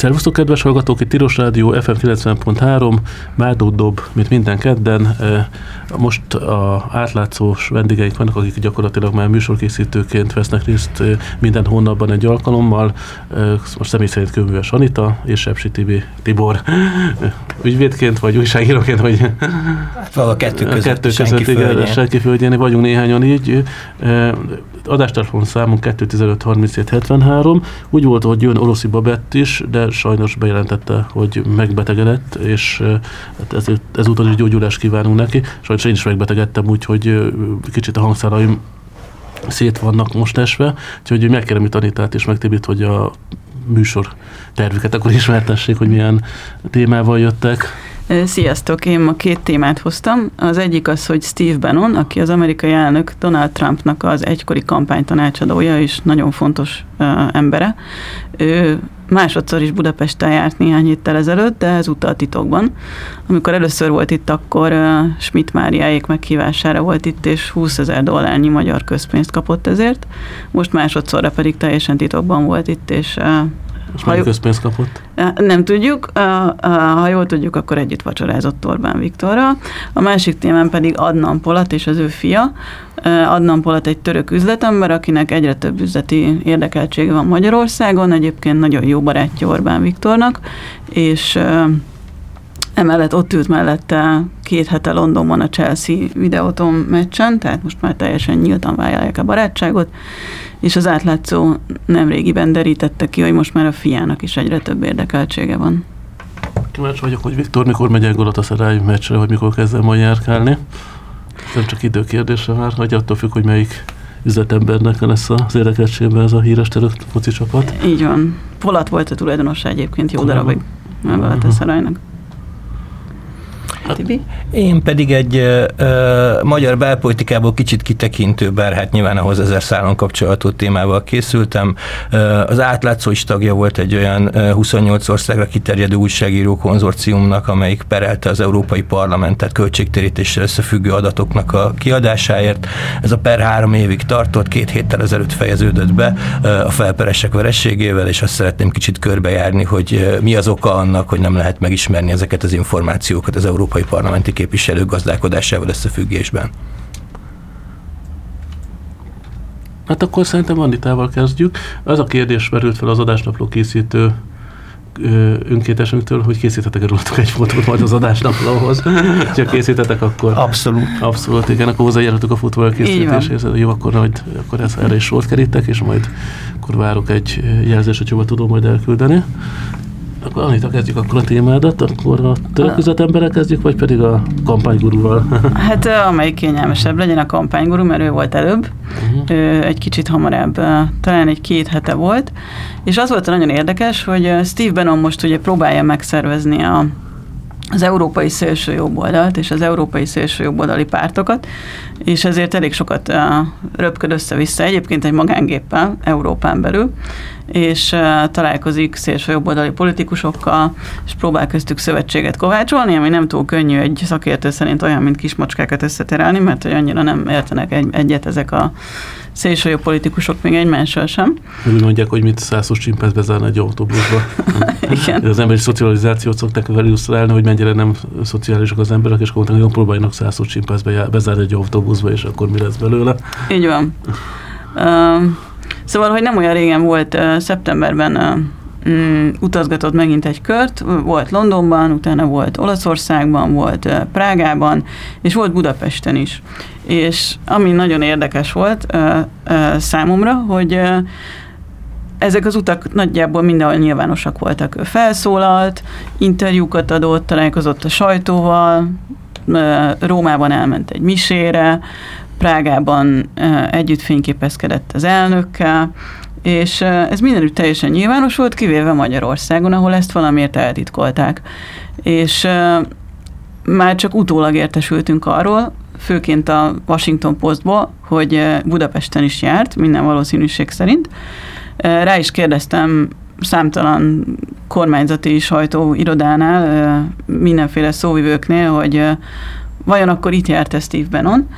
Szervusztok, kedves hallgatók, itt Tiros Rádió FM 90.3, Mádó Dob, mint minden kedden. Most a átlátszós vendégeink vannak, akik gyakorlatilag már műsorkészítőként vesznek részt minden hónapban egy alkalommal. Most személy szerint Kőműves Anita és Sepsi Tibi, Tibor ügyvédként, vagy újságíróként, vagy a kettő között, a kettő között igen, senki földjén, vagyunk néhányan így. Adástelefon számunk 215 37 73. Úgy volt, hogy jön Oroszi Babett is, de sajnos bejelentette, hogy megbetegedett, és hát ezért, ezúttal is gyógyulást kívánunk neki. Sajnos én is megbetegedtem, úgyhogy kicsit a hangszáraim szét vannak most esve, úgyhogy megkérem itt Anitát és megtébít, hogy a műsor tervüket akkor ismertessék, hogy milyen témával jöttek. Sziasztok, én ma két témát hoztam. Az egyik az, hogy Steve Bannon, aki az amerikai elnök Donald Trumpnak az egykori kampánytanácsadója és nagyon fontos uh, embere. Ő másodszor is Budapesten járt néhány héttel ezelőtt, de ezúttal titokban. Amikor először volt itt, akkor uh, Schmidt Máriáék meghívására volt itt, és 20 ezer dollárnyi magyar közpénzt kapott ezért. Most másodszorra pedig teljesen titokban volt itt, és uh, és mennyi közpénzt kapott? Nem tudjuk. Ha jól tudjuk, akkor együtt vacsorázott Orbán Viktorral. A másik témán pedig Adnan Polat és az ő fia. Adnan Polat egy török üzletember, akinek egyre több üzleti érdekeltsége van Magyarországon, egyébként nagyon jó barátja Orbán Viktornak, és Emellett ott ült mellette két hete Londonban a Chelsea videóton meccsen, tehát most már teljesen nyíltan vállalják a barátságot, és az átlátszó nemrégiben derítette ki, hogy most már a fiának is egyre több érdekeltsége van. Kíváncsi vagyok, hogy Viktor mikor megy el Galatasaray meccsre, hogy mikor kezdem majd járkálni. Nem csak időkérdése már, hogy attól függ, hogy melyik üzletembernek lesz az érdekeltségben ez a híres török foci csapat. Így van. Polat volt a tulajdonosa egyébként jó darabig a Galatasaraynak. Tibi? Én pedig egy ö, ö, magyar belpolitikából kicsit kitekintő, bár hát nyilván ahhoz ezer szálon kapcsolatú témával készültem. Ö, az átlátszó is tagja volt egy olyan ö, 28 országra kiterjedő újságíró konzorciumnak, amelyik perelte az Európai Parlamentet költségtérítéssel összefüggő adatoknak a kiadásáért. Ez a per három évig tartott, két héttel ezelőtt fejeződött be ö, a felperesek verességével, és azt szeretném kicsit körbejárni, hogy mi az oka annak, hogy nem lehet megismerni ezeket az információkat az Európai európai parlamenti képviselők gazdálkodásával összefüggésben. Hát akkor szerintem Anditával kezdjük. Az a kérdés merült fel az adásnapló készítő önkéntesünktől, hogy készíthetek rólatok egy fotót majd az adásnaplóhoz. Ha készítetek, akkor... Abszolút. Abszolút, igen, akkor hozzájárhatok a fotó elkészítéséhez. Jó, akkor majd akkor ez, erre is sort kerítek, és majd akkor várok egy jelzést, hogy hova tudom majd elküldeni. Akkor Anita, kezdjük akkor a témádat, akkor a török emberek kezdjük, vagy pedig a kampánygurúval? hát amelyik kényelmesebb legyen a kampánygurú, mert ő volt előbb, uh-huh. ő egy kicsit hamarabb, talán egy két hete volt, és az volt nagyon érdekes, hogy Steve Bannon most ugye próbálja megszervezni a az európai szélső jobboldalt és az európai szélső jobboldali pártokat, és ezért elég sokat uh, röpköd össze-vissza egyébként egy magángéppel Európán belül, és találkozik szélső jobboldali politikusokkal, és próbál köztük szövetséget kovácsolni, ami nem túl könnyű egy szakértő szerint olyan, mint kismacskákat összeterelni, mert hogy annyira nem értenek egy, egyet ezek a szélsőjobb politikusok még egymással sem. Úgy mondják, hogy mit százszor csimpesz bezárni egy autóbuszba. Igen. Az emberi szocializációt szokták vele illusztrálni, hogy mennyire nem szociálisak az emberek, és akkor nagyon próbáljanak százszor csimpesz bezárni egy autóbuszba, és akkor mi lesz belőle. Így van. Uh, szóval, hogy nem olyan régen volt, uh, szeptemberben uh, um, utazgatott megint egy kört, volt Londonban, utána volt Olaszországban, volt Prágában, és volt Budapesten is. És ami nagyon érdekes volt uh, uh, számomra, hogy uh, ezek az utak nagyjából mindenhol nyilvánosak voltak. Felszólalt, interjúkat adott, találkozott a sajtóval, Rómában elment egy misére, Prágában együtt fényképezkedett az elnökkel, és ez mindenütt teljesen nyilvános volt, kivéve Magyarországon, ahol ezt valamiért eltitkolták. És már csak utólag értesültünk arról, főként a Washington Postból, hogy Budapesten is járt, minden valószínűség szerint. Rá is kérdeztem számtalan kormányzati sajtó irodánál, mindenféle szóvivőknél, hogy vajon akkor itt járt Steve Bannon,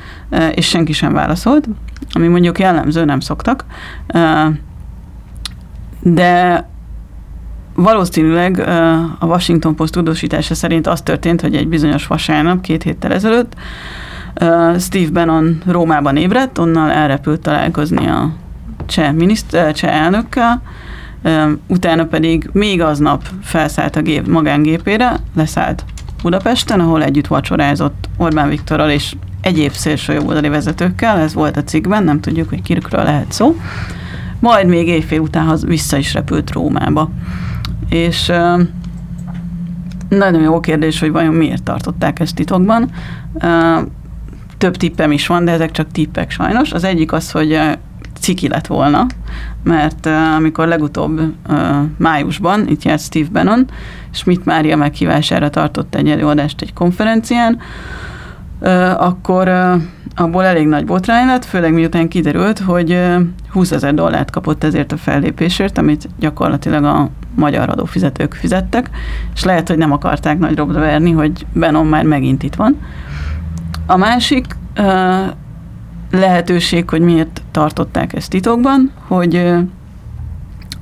és senki sem válaszolt, ami mondjuk jellemző, nem szoktak. De valószínűleg a Washington Post tudósítása szerint az történt, hogy egy bizonyos vasárnap, két héttel ezelőtt Steve Bannon Rómában ébredt, onnan elrepült találkozni a cseh, miniszt- cseh elnökkel, utána pedig még aznap felszállt a gép magángépére, leszállt Budapesten, ahol együtt vacsorázott Orbán Viktorral és egyéb szélsőjobboldali vezetőkkel, ez volt a cikkben, nem tudjuk, hogy kirükről lehet szó. Majd még éjfél után vissza is repült Rómába. És nagyon jó kérdés, hogy vajon miért tartották ezt titokban. Több tippem is van, de ezek csak tippek sajnos. Az egyik az, hogy ciki lett volna, mert uh, amikor legutóbb uh, májusban itt járt Steve Bannon, Schmidt Mária meghívására tartott egy előadást egy konferencián, uh, akkor uh, abból elég nagy botrány lett, főleg miután kiderült, hogy uh, 20 ezer dollárt kapott ezért a fellépésért, amit gyakorlatilag a magyar adófizetők fizettek, és lehet, hogy nem akarták nagy robra verni, hogy Benon már megint itt van. A másik lehetőség, hogy miért tartották ezt titokban, hogy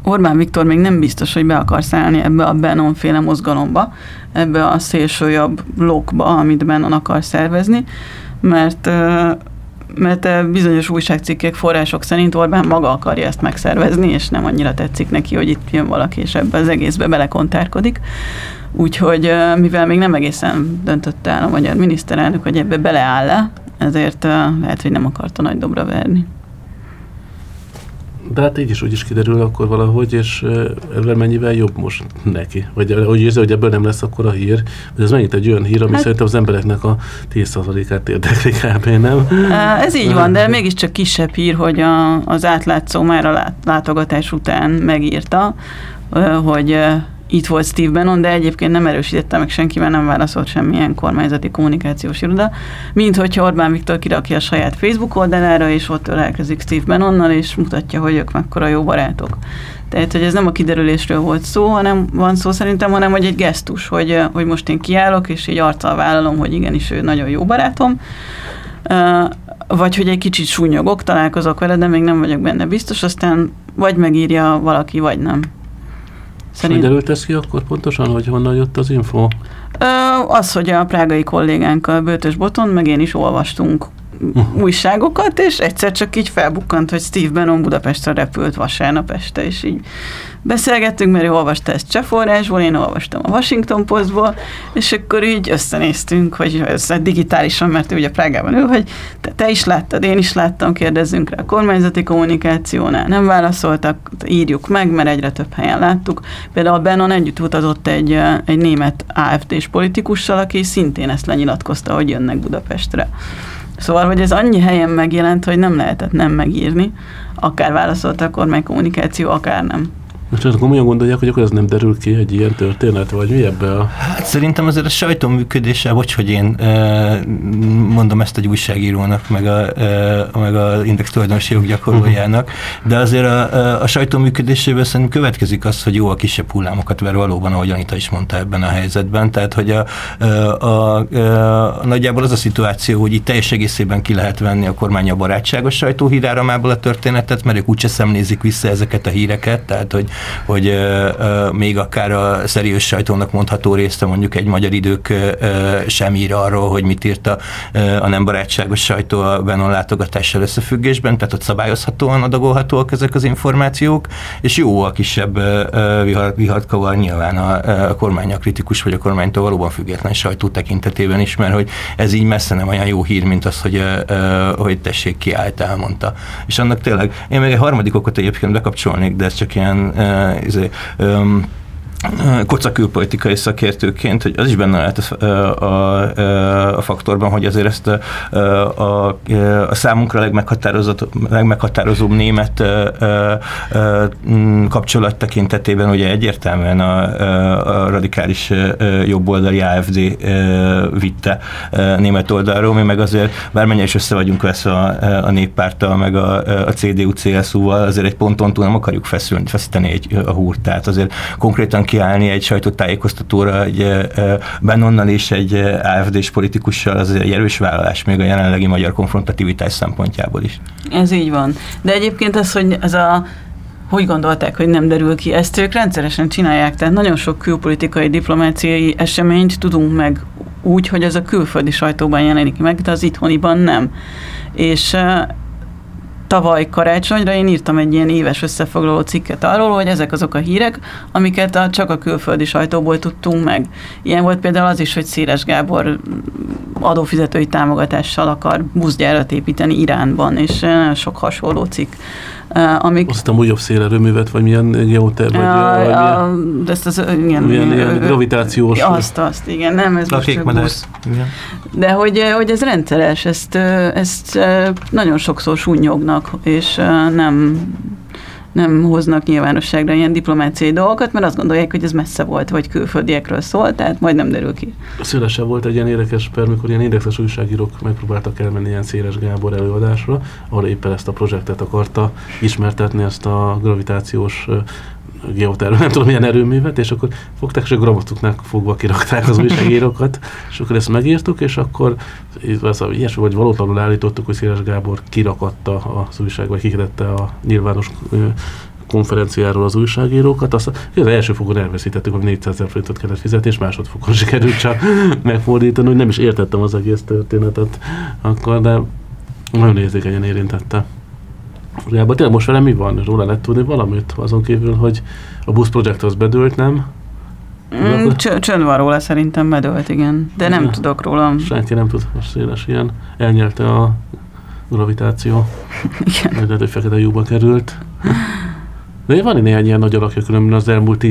Orbán Viktor még nem biztos, hogy be akar szállni ebbe a Benon féle mozgalomba, ebbe a szélsőjobb lokba, amit Benon akar szervezni, mert mert bizonyos újságcikkek, források szerint Orbán maga akarja ezt megszervezni, és nem annyira tetszik neki, hogy itt jön valaki, és ebbe az egészbe belekontárkodik. Úgyhogy mivel még nem egészen döntött el a magyar miniszterelnök, hogy ebbe beleáll-e, ezért lehet, hogy nem akarta nagy dobra verni. De hát így is úgy is kiderül akkor valahogy, és ebben mennyivel jobb most neki. Vagy hogy érzi, hogy ebből nem lesz akkor a hír. De ez megint egy olyan hír, ami hát, szerintem az embereknek a 10%-át érdekli kb. nem? Ez így van, de mégiscsak kisebb hír, hogy a, az átlátszó már a látogatás után megírta, hogy itt volt Steve Bannon, de egyébként nem erősítette meg senki, mert nem válaszolt semmilyen kormányzati kommunikációs iroda, mint hogyha Orbán Viktor kirakja a saját Facebook oldalára, és ott ölelkezik Steve Bannonnal, és mutatja, hogy ők mekkora jó barátok. Tehát, hogy ez nem a kiderülésről volt szó, hanem van szó szerintem, hanem hogy egy gesztus, hogy, hogy most én kiállok, és így arccal vállalom, hogy igenis ő nagyon jó barátom, vagy hogy egy kicsit súnyogok, találkozok vele, de még nem vagyok benne biztos, aztán vagy megírja valaki, vagy nem. Szerint... Hogy ez ki akkor pontosan, hogy honnan jött az info? Az, hogy a prágai kollégánkkal, Bőtös Boton, meg én is olvastunk uh-huh. újságokat, és egyszer csak így felbukkant, hogy Steve Bannon Budapestre repült vasárnap este, és így beszélgettünk, mert ő olvasta ezt cseh forrásból, én olvastam a Washington Postból, és akkor így összenéztünk, hogy ez digitálisan, mert ő ugye Prágában ő, hogy te, te is láttad, én is láttam, kérdezzünk rá a kormányzati kommunikációnál, nem válaszoltak, írjuk meg, mert egyre több helyen láttuk. Például Bannon együtt utazott egy, egy német AFD-s politikussal, aki szintén ezt lenyilatkozta, hogy jönnek Budapestre. Szóval, hogy ez annyi helyen megjelent, hogy nem lehetett nem megírni, akár válaszolta a kormány kommunikáció, akár nem. Most azt komolyan gondolják, hogy akkor ez nem derül ki egy ilyen történet, vagy mi ebbe a... Hát szerintem azért a sajtó működése, vagy hogy én mondom ezt egy újságírónak, meg a, meg a index tulajdonosi joggyakorlójának, de azért a, a sajtó működéséből szerintem következik az, hogy jó a kisebb hullámokat ver valóban, ahogy Anita is mondta ebben a helyzetben. Tehát, hogy a, a, a, a, nagyjából az a szituáció, hogy itt teljes egészében ki lehet venni a kormány a barátságos sajtóhíráramából a történetet, mert ők úgyse szemlézik vissza ezeket a híreket, tehát, hogy hogy még akár a szeriős sajtónak mondható részt, mondjuk egy magyar idők sem ír arról, hogy mit írt a, a nem barátságos sajtó a Benon látogatással összefüggésben, tehát ott szabályozhatóan adagolhatóak ezek az információk, és jó a kisebb vihart kavar nyilván a, a kormány a kritikus, vagy a kormánytól valóban független sajtó tekintetében is, mert hogy ez így messze nem olyan jó hír, mint az, hogy, hogy tessék kiállt, elmondta. És annak tényleg, én még egy harmadik okot egyébként bekapcsolnék, de ez csak ilyen izé, um, koca külpolitikai szakértőként, hogy az is benne lehet a, a, a faktorban, hogy azért ezt a, a, a számunkra legmeghatározóbb német kapcsolat tekintetében ugye egyértelműen a, a radikális jobboldali AFD vitte német oldalról, mi meg azért bármennyire is össze vagyunk veszve a, a néppárttal, meg a, a CDU-CSU-val, azért egy ponton túl nem akarjuk feszülni, feszíteni egy, a húrt, tehát azért konkrétan kiállni egy sajtótájékoztatóra egy Bennonnal és egy AFD-s politikussal, az egy erős vállalás még a jelenlegi magyar konfrontativitás szempontjából is. Ez így van. De egyébként az, hogy ez a hogy gondolták, hogy nem derül ki? Ezt ők rendszeresen csinálják, tehát nagyon sok külpolitikai, diplomáciai eseményt tudunk meg úgy, hogy ez a külföldi sajtóban jelenik meg, de az itthoniban nem. És tavaly karácsonyra én írtam egy ilyen éves összefoglaló cikket arról, hogy ezek azok a hírek, amiket a, csak a külföldi sajtóból tudtunk meg. Ilyen volt például az is, hogy Széles Gábor adófizetői támogatással akar buszgyárat építeni Iránban, és sok hasonló cikk amik... Azt hiszem újabb szélerőművet, vagy milyen geoter, vagy, uh, vagy milyen, ezt az, igen, milyen, ilyen gravitációs... Azt, azt, igen, nem, ez most csak busz. Igen. De hogy, hogy ez rendszeres, ezt, ezt nagyon sokszor sunyognak, és nem nem hoznak nyilvánosságra ilyen diplomáciai dolgokat, mert azt gondolják, hogy ez messze volt, vagy külföldiekről szól, tehát majd nem derül ki. Szélesebb volt egy ilyen érdekes per, mikor ilyen indexes újságírók megpróbáltak elmenni ilyen Széles Gábor előadásra, ahol éppen ezt a projektet akarta ismertetni, ezt a gravitációs geoterv, nem tudom milyen erőművet, és akkor fogták, és a gramatuknál fogva kirakták az újságírókat, és akkor ezt megírtuk, és akkor ilyesmi, vagy valótlanul állítottuk, hogy Széles Gábor kirakatta az újság, vagy kikidette a nyilvános konferenciáról az újságírókat, azt az első fogon elveszítettük, hogy 400 ezer forintot kellett fizetni, és másodfokon sikerült csak megfordítani, hogy nem is értettem az egész történetet akkor, de nagyon érzékenyen érintette. Valójában tényleg most velem mi van? Róla lehet tudni valamit? Azon kívül, hogy a Bus Project az bedőlt, nem? Mm, csönd van róla, szerintem bedőlt, igen. De nem tudok róla. Senki nem tud, most széles ilyen. Elnyelte a gravitáció. Igen. Lehet, hogy fekete lyukba került. De van néhány ilyen nagy alakja, különben az elmúlt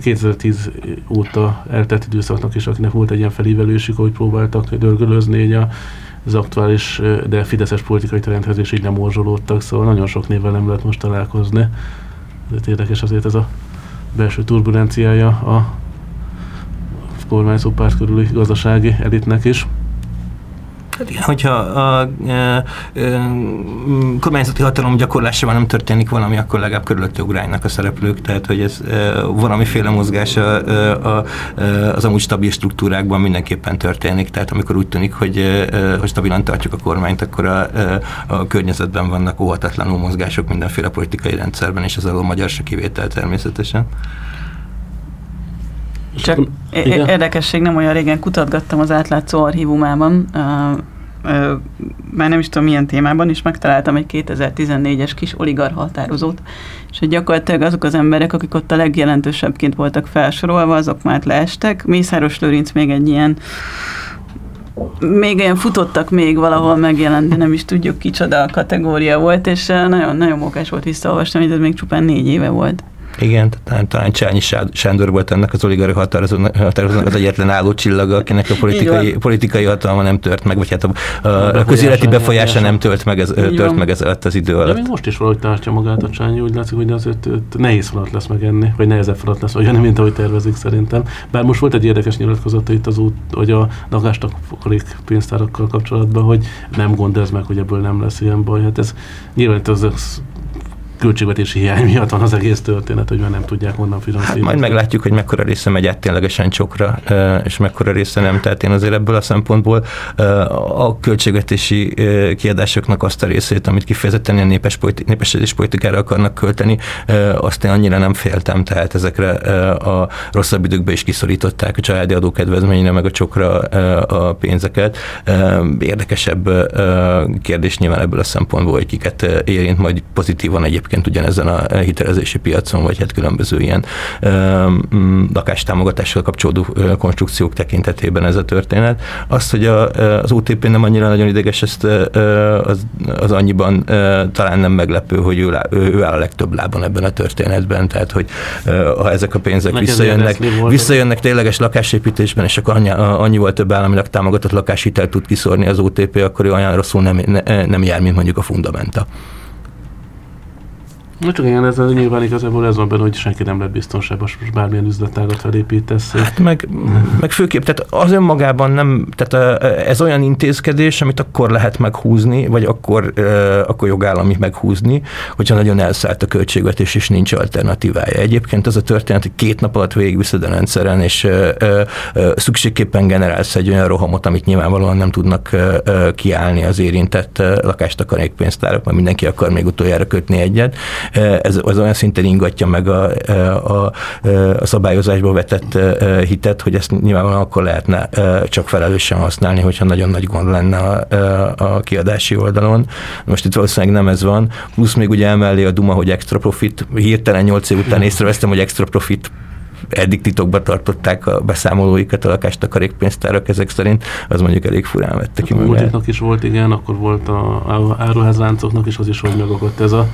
2010 óta eltelt időszaknak is, akinek volt egy ilyen felívelősük, hogy próbáltak dörgölözni a az aktuális, de fideszes politikai trendhez is így nem morzsolódtak, szóval nagyon sok névvel nem lehet most találkozni. Ezért érdekes azért ez a belső turbulenciája a kormányzó párt körüli gazdasági elitnek is. Hát igen, hogyha a, a, a kormányzati hatalom gyakorlásában nem történik valami, akkor legalább körülötte ugrálnak a szereplők, tehát hogy ez e, valamiféle mozgás a, a, a, az amúgy stabil struktúrákban mindenképpen történik, tehát amikor úgy tűnik, hogy, e, hogy stabilan tartjuk a kormányt, akkor a, a környezetben vannak óhatatlanul mozgások mindenféle politikai rendszerben, és ez a magyar se kivétel természetesen. Csak Igen? érdekesség, nem olyan régen kutatgattam az átlátszó archívumában, már nem is tudom milyen témában, is megtaláltam egy 2014-es kis oligarha határozót, és hogy gyakorlatilag azok az emberek, akik ott a legjelentősebbként voltak felsorolva, azok már leestek. Mészáros Lőrinc még egy ilyen még ilyen futottak még valahol megjelent, de nem is tudjuk kicsoda a kategória volt, és nagyon, nagyon mókás volt visszaolvasni, hogy ez még csupán négy éve volt. Igen, talán, talán Csányi Sándor volt ennek az oligarchi határozónak az egyetlen álló csillaga, akinek a politikai, politikai hatalma nem tört meg, vagy hát a, a, a közéleti befolyása nem tört meg, ez, tört meg ez alatt az idő alatt. De még most is valahogy tartja magát a Csányi, úgy látszik, hogy az öt, öt nehéz falat lesz megenni, vagy nehezebb falat lesz olyan, mint ahogy tervezik szerintem. Bár most volt egy érdekes nyilatkozata itt az út, hogy a lakástak pénztárakkal kapcsolatban, hogy nem gond ez meg, hogy ebből nem lesz ilyen baj. Hát ez nyilván az költségvetési hiány miatt van az egész történet, hogy már nem tudják honnan finanszírozni. Hát majd meglátjuk, hogy mekkora része megy át ténylegesen csokra, és mekkora része nem. Tehát én azért ebből a szempontból a költségvetési kiadásoknak azt a részét, amit kifejezetten ilyen népes politi- népesedés politikára akarnak költeni, azt én annyira nem féltem, tehát ezekre a rosszabb időkben is kiszorították a családi adókedvezményre, meg a csokra a pénzeket. Érdekesebb kérdés nyilván ebből a szempontból, hogy kiket érint majd pozitívan egyébként egyébként ugyanezen a hitelezési piacon, vagy hát különböző ilyen mm, lakástámogatással kapcsolódó konstrukciók tekintetében ez a történet. Azt, hogy a, az OTP nem annyira nagyon ideges, ezt az, az annyiban talán nem meglepő, hogy ő, ő áll a legtöbb lábon ebben a történetben, tehát hogy ha ezek a pénzek Nekem visszajönnek, visszajönnek tényleges lakásépítésben, és akkor annyi, annyival több államilag támogatott lakáshitelt tud kiszórni az OTP, akkor ő olyan rosszul nem, nem jár, mint mondjuk a Fundamenta. Na csak igen, ez nyilván igazából ez van benne, hogy senki nem lett biztonságos, most bármilyen üzletágat felépítesz. Hát meg, meg főképp, tehát az önmagában nem, tehát ez olyan intézkedés, amit akkor lehet meghúzni, vagy akkor, akkor jogállami meghúzni, hogyha nagyon elszállt a költségvetés, és nincs alternatívája. Egyébként az a történet, hogy két nap alatt végigviszed a rendszeren, és szükségképpen generálsz egy olyan rohamot, amit nyilvánvalóan nem tudnak kiállni az érintett lakástakarékpénztárak, mert mindenki akar még utoljára kötni egyet, ez, az olyan szinten ingatja meg a, a, a szabályozásba vetett hitet, hogy ezt nyilvánvalóan akkor lehetne csak felelősen használni, hogyha nagyon nagy gond lenne a, a kiadási oldalon. Most itt valószínűleg nem ez van. Plusz még ugye emellé a Duma, hogy extra profit. Hirtelen 8 év után észrevesztem, hogy extra profit eddig titokba tartották a beszámolóikat a lakástakarékpénztárak ezek szerint, az mondjuk elég furán vette ki. Hát a is volt, igen, akkor volt a áruházláncoknak is az is, hogy megokott ez a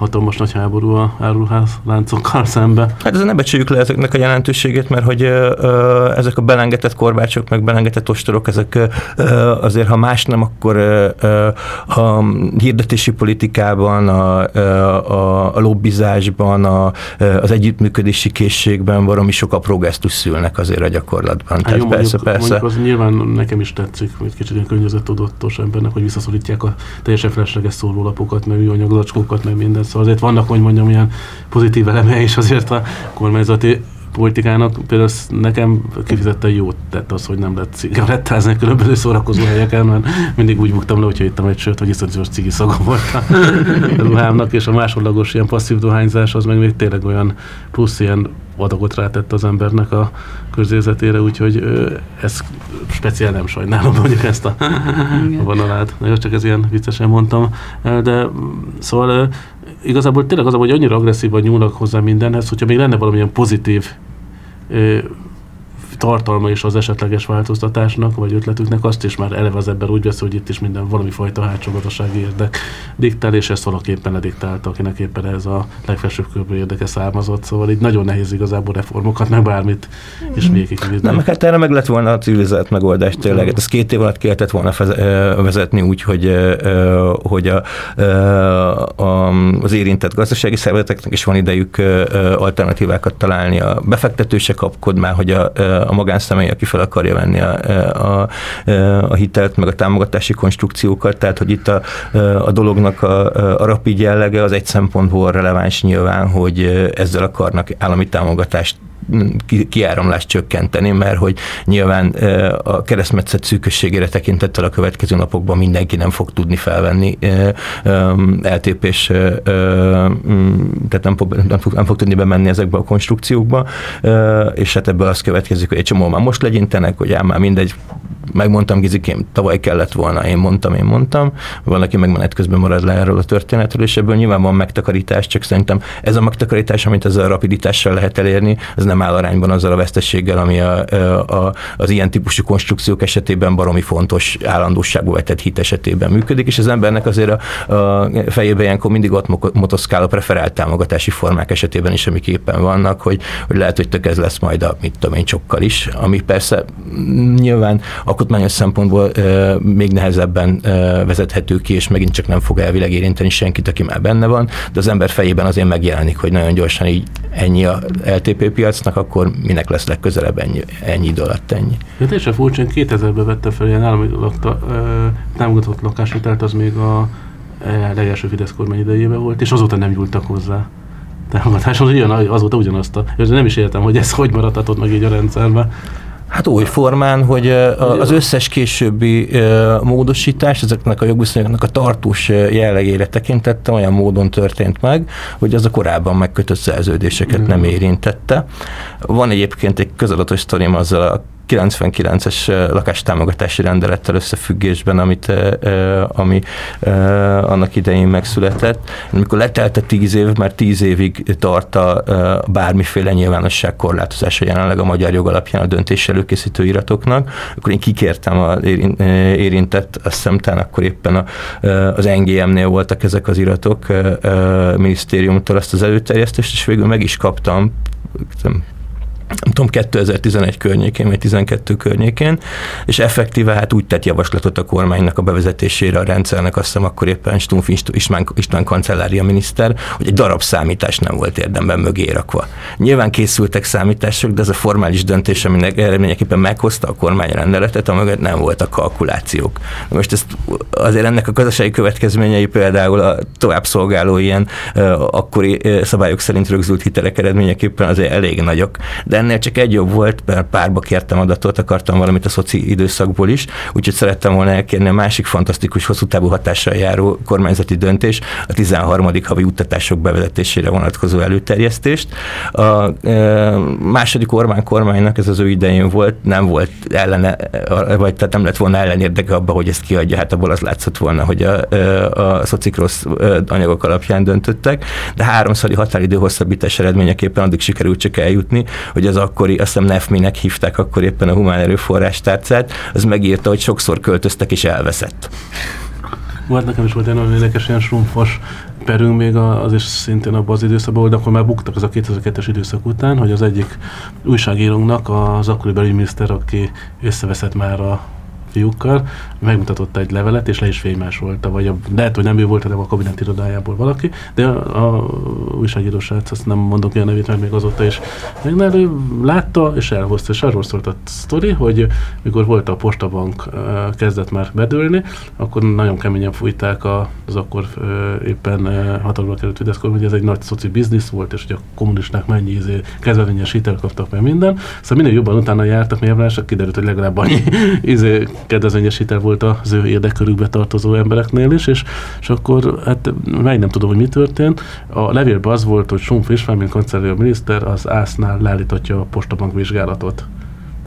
hatalmas nagy háború a áruház láncokkal szembe. Hát ezen ne becsüljük le ezeknek a jelentőségét, mert hogy ö, ezek a belengetett korbácsok, meg belengetett ostorok, ezek ö, azért, ha más nem, akkor ö, a hirdetési politikában, a, a, a lobbizásban, a, az együttműködési készségben valami sok apró gesztus szülnek azért a gyakorlatban. Hát Tehát jó, persze, mondjuk, persze. Mondjuk az nyilván nekem is tetszik, hogy kicsit ilyen környezettudatos embernek, hogy visszaszorítják a teljesen felesleges szórólapokat, meg műanyagzacskókat, meg minden Szóval azért vannak, hogy mondjam, ilyen pozitív eleme is azért a kormányzati politikának például nekem kifejezetten jót tett az, hogy nem lett cigarettázni különböző szórakozó helyeken, mert mindig úgy buktam le, hogyha ittam egy sört, hogy iszonyatos cigi szaga volt a ruhámnak, és a másodlagos ilyen passzív dohányzás az meg még tényleg olyan plusz ilyen adagot rátett az embernek a közérzetére, úgyhogy ez speciál nem sajnálom mondjuk ezt a, vonalát. Na, csak ez ilyen viccesen mondtam, de szóval igazából tényleg az, hogy annyira agresszívan nyúlnak hozzá mindenhez, hogyha még lenne valamilyen pozitív tartalma is az esetleges változtatásnak, vagy ötletüknek, azt is már eleve az ember úgy vesz, hogy itt is minden valami fajta hátsó gazdasági érdek diktál, és ezt valaképpen lediktálta, akinek éppen ez a legfelsőbb körül érdeke származott. Szóval így nagyon nehéz igazából reformokat, meg bármit is mm. végig Nem, hát erre meg lett volna a civilizált megoldás tényleg. Hát ez két év alatt kellett volna vezetni úgy, hogy, hogy a, a, az érintett gazdasági szervezeteknek is van idejük alternatívákat találni. A befektető se kapkod már, hogy a, a magánszemély, aki fel akarja venni a, a, a hitelt, meg a támogatási konstrukciókat, tehát hogy itt a, a dolognak a, a rapid jellege az egy szempontból releváns nyilván, hogy ezzel akarnak állami támogatást kiáramlást csökkenteni, mert hogy nyilván a keresztmetszet szűkösségére tekintettel a következő napokban mindenki nem fog tudni felvenni LTP-s, tehát nem fog, nem, fog, nem fog tudni bemenni ezekbe a konstrukciókba, és hát ebből az következik, hogy egy csomó már most legyintenek, hogy ám már mindegy, megmondtam Gizikém, tavaly kellett volna, én mondtam, én mondtam, van, aki meg menet közben marad le erről a történetről, és ebből nyilván van megtakarítás, csak szerintem ez a megtakarítás, amit ezzel a rapiditással lehet elérni, ez nem áll arányban azzal a vesztességgel, ami a, a, az ilyen típusú konstrukciók esetében baromi fontos állandóságú vetett hit esetében működik, és az embernek azért a, a fejében ilyenkor mindig ott motoszkál a preferált támogatási formák esetében is, amik éppen vannak, hogy, hogy lehet, hogy tök ez lesz majd a, mit tudom én, csokkal is, ami persze nyilván alkotmányos szempontból e, még nehezebben e, vezethető ki, és megint csak nem fog elvileg érinteni senkit, aki már benne van, de az ember fejében azért megjelenik, hogy nagyon gyorsan így ennyi a LTP piacnak, akkor minek lesz legközelebb ennyi, ennyi idő alatt ennyi. De teljesen furcsa, 2000-ben vette fel ilyen állami lakta, támogatott lakáshitelt, az még a legelső Fidesz kormány idejében volt, és azóta nem nyúltak hozzá támogatáshoz, ugyan, azóta ugyanazt a, nem is értem, hogy ez hogy maradhatott meg így a rendszerben. Hát új formán, hogy az összes későbbi módosítás ezeknek a jogviszonyoknak a tartós jellegére tekintette olyan módon történt meg, hogy az a korábban megkötött szerződéseket nem érintette. Van egyébként egy közadatos sztorim azzal a 99-es lakástámogatási rendelettel összefüggésben, amit, ami annak idején megszületett. Amikor letelte tíz év, már tíz évig tart a bármiféle nyilvánosság korlátozása jelenleg a magyar jog alapján a döntés előkészítő iratoknak, akkor én kikértem az érintett, azt hiszem, akkor éppen a, az NGM-nél voltak ezek az iratok, minisztériumtól ezt az előterjesztést, és végül meg is kaptam nem tudom, 2011 környékén, vagy 12 környékén, és effektíve hát úgy tett javaslatot a kormánynak a bevezetésére a rendszernek, azt hiszem akkor éppen Stumpf István, István kancellária miniszter, hogy egy darab számítás nem volt érdemben mögé rakva. Nyilván készültek számítások, de ez a formális döntés, aminek eredményeképpen meghozta a kormány rendeletet, a mögött nem voltak kalkulációk. Most ezt azért ennek a gazdasági következményei például a tovább szolgáló ilyen akkori szabályok szerint rögzült hitelek eredményeképpen azért elég nagyok, de ennél csak egy jobb volt, mert párba kértem adatot, akartam valamit a szoci időszakból is, úgyhogy szerettem volna elkérni a másik fantasztikus hosszú távú hatással járó kormányzati döntés, a 13. havi uttatások bevezetésére vonatkozó előterjesztést. A e, második Orbán kormánynak ez az ő idején volt, nem volt ellene, vagy tehát nem lett volna ellenérdeke abba, hogy ezt kiadja, hát abból az látszott volna, hogy a, a szocik rossz anyagok alapján döntöttek, de háromszori határidő hosszabbítás eredményeképpen addig sikerült csak eljutni, hogy az akkori, azt hiszem NEFMI-nek hívták akkor éppen a humán erőforrás tárcát, az megírta, hogy sokszor költöztek és elveszett. Volt nekem is volt egy nagyon érdekes ilyen srumfos perünk még az is szintén abban az időszakban, de akkor már buktak az a 2002-es időszak után, hogy az egyik újságírónknak az akkori belügyminiszter, aki összeveszett már a fiúkkal, megmutatott egy levelet, és le is fénymásolta, vagy a, lehet, hogy nem ő volt, hanem a kabinet irodájából valaki, de a, a újságíró srác, azt nem mondok ilyen nevét, mert még azóta is meg ő látta, és elhozta, és arról szólt a sztori, hogy mikor volt a postabank, kezdett már bedőlni, akkor nagyon keményen fújták az akkor éppen hatalomra került Fidesz hogy ez egy nagy szoci biznisz volt, és hogy a kommunisták mennyi izé, kezdeményes hitelt kaptak meg minden. Szóval minél jobban utána jártak, miért kiderült, hogy legalább annyi izé, kedvezményes hitel volt az ő érdekkörükbe tartozó embereknél is, és, és akkor hát meg nem tudom, hogy mi történt. A levélben az volt, hogy Schumf István, mint kancellár miniszter, az ásznál leállítatja a postabank vizsgálatot.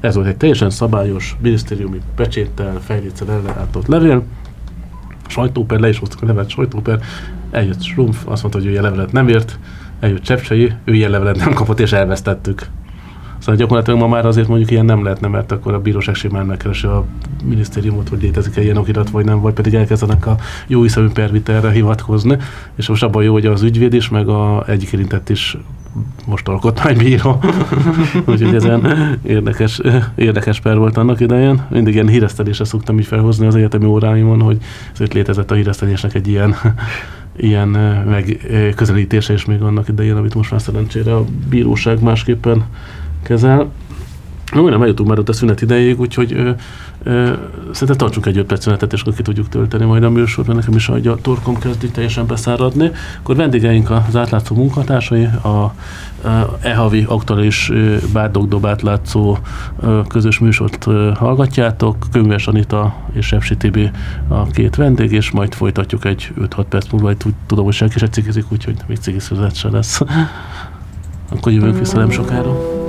Ez volt egy teljesen szabályos minisztériumi pecséttel, fejléccel ellátott levél, sajtóper, le is hoztuk a levelet, sajtóper, eljött Schrumpf, azt mondta, hogy ő ilyen levelet nem ért, eljött Csepcsei, ő ilyen levelet nem kapott, és elvesztettük. Szóval gyakorlatilag ma már azért mondjuk ilyen nem lehetne, mert akkor a bíróság simán megkeresi a minisztériumot, hogy létezik-e ilyen okirat, vagy nem, vagy pedig elkezdenek a jó hiszemű pervitelre hivatkozni, és most abban jó, hogy az ügyvéd is, meg a egyik érintett is most alkotmánybíró. Úgyhogy ezen érdekes, érdekes per volt annak idején. Mindig ilyen híresztelésre szoktam így felhozni az egyetemi óráimon, hogy azért létezett a híresztelésnek egy ilyen ilyen megközelítése is még annak idején, amit most már szerencsére a bíróság másképpen kezel. Na, nem eljutunk már ott a szünet idejéig, úgyhogy ö, ö, szerintem tartsunk egy 5 perc szünetet, és akkor ki tudjuk tölteni majd a műsorban, nekem is a torkom kezdi teljesen beszáradni. Akkor vendégeink az átlátszó munkatársai, a e-havi aktuális bárdogdob átlátszó közös műsort hallgatjátok. Könyves Anita és Sepsi Tibi a két vendég, és majd folytatjuk egy 5-6 perc múlva, hogy tudom, hogy senki se cigizik, úgyhogy még cigiszüzet se lesz. Akkor jövünk vissza nem sokára.